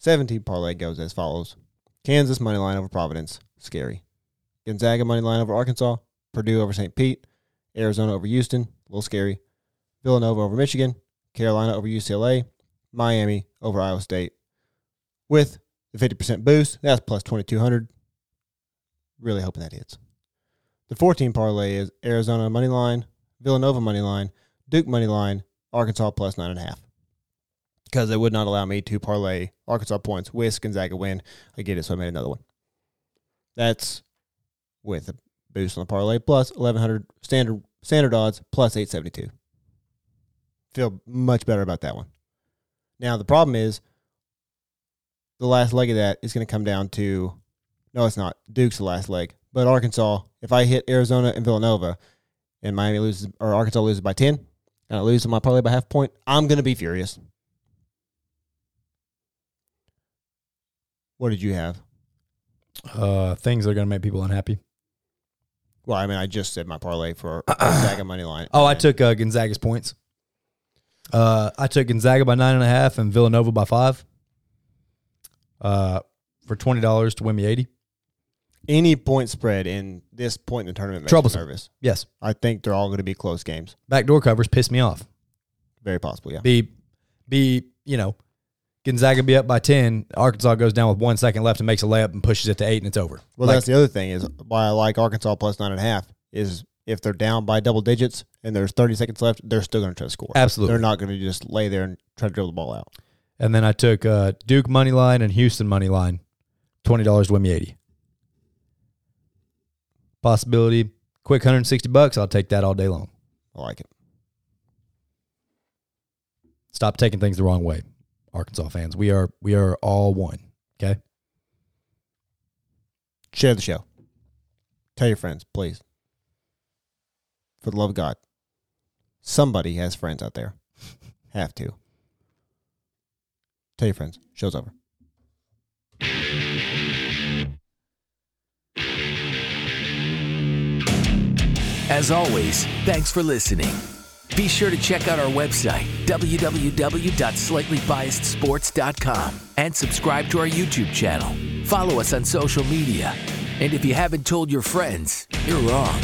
17 parlay goes as follows: Kansas money line over Providence, scary. Gonzaga money line over Arkansas, Purdue over St. Pete, Arizona over Houston, a little scary. Villanova over Michigan, Carolina over UCLA, Miami over Iowa State. With the 50% boost, that's plus 2200. Really hoping that hits. The 14 parlay is Arizona money line, Villanova money line, Duke money line, Arkansas plus nine and a half. Because they would not allow me to parlay Arkansas points with Gonzaga win. I get it, so I made another one. That's with a boost on the parlay plus 1100 standard standard odds plus 872. Feel much better about that one. Now the problem is the last leg of that is going to come down to no, it's not. Duke's the last leg, but Arkansas. If I hit Arizona and Villanova, and Miami loses or Arkansas loses by ten, and I lose my parlay by half point, I'm going to be furious. What did you have? Uh, things that are going to make people unhappy. Well, I mean, I just said my parlay for [clears throat] Gonzaga money line. Oh, I took uh, Gonzaga's points. Uh, I took Gonzaga by nine and a half and Villanova by five. Uh, for twenty dollars to win me eighty. any point spread in this point in the tournament makes me Troublesome. nervous. Yes, I think they're all going to be close games. backdoor covers piss me off. Very possible, yeah. Be, be you know, Gonzaga be up by ten. Arkansas goes down with one second left and makes a layup and pushes it to eight and it's over. Well, Like, that's the other thing is why I like Arkansas plus nine and a half is if they're down by double digits and there's 30 seconds left, they're still going to try to score. Absolutely. They're not going to just lay there and try to dribble the ball out. and then I took uh, Duke money line and Houston money line, twenty dollars to win me eighty. Possibility, quick hundred and sixty bucks. I'll take that all day long. I like it. Stop taking things the wrong way, Arkansas fans. We are we are all one. Okay. Share the show. Tell your friends, please. For the love of God. Somebody has friends out there. [laughs] Have to. Tell your friends. Show's over. As always, thanks for listening. Be sure to check out our website, www.slightlybiasedsports.com, and subscribe to our YouTube channel. Follow us on social media. And if you haven't told your friends, you're wrong.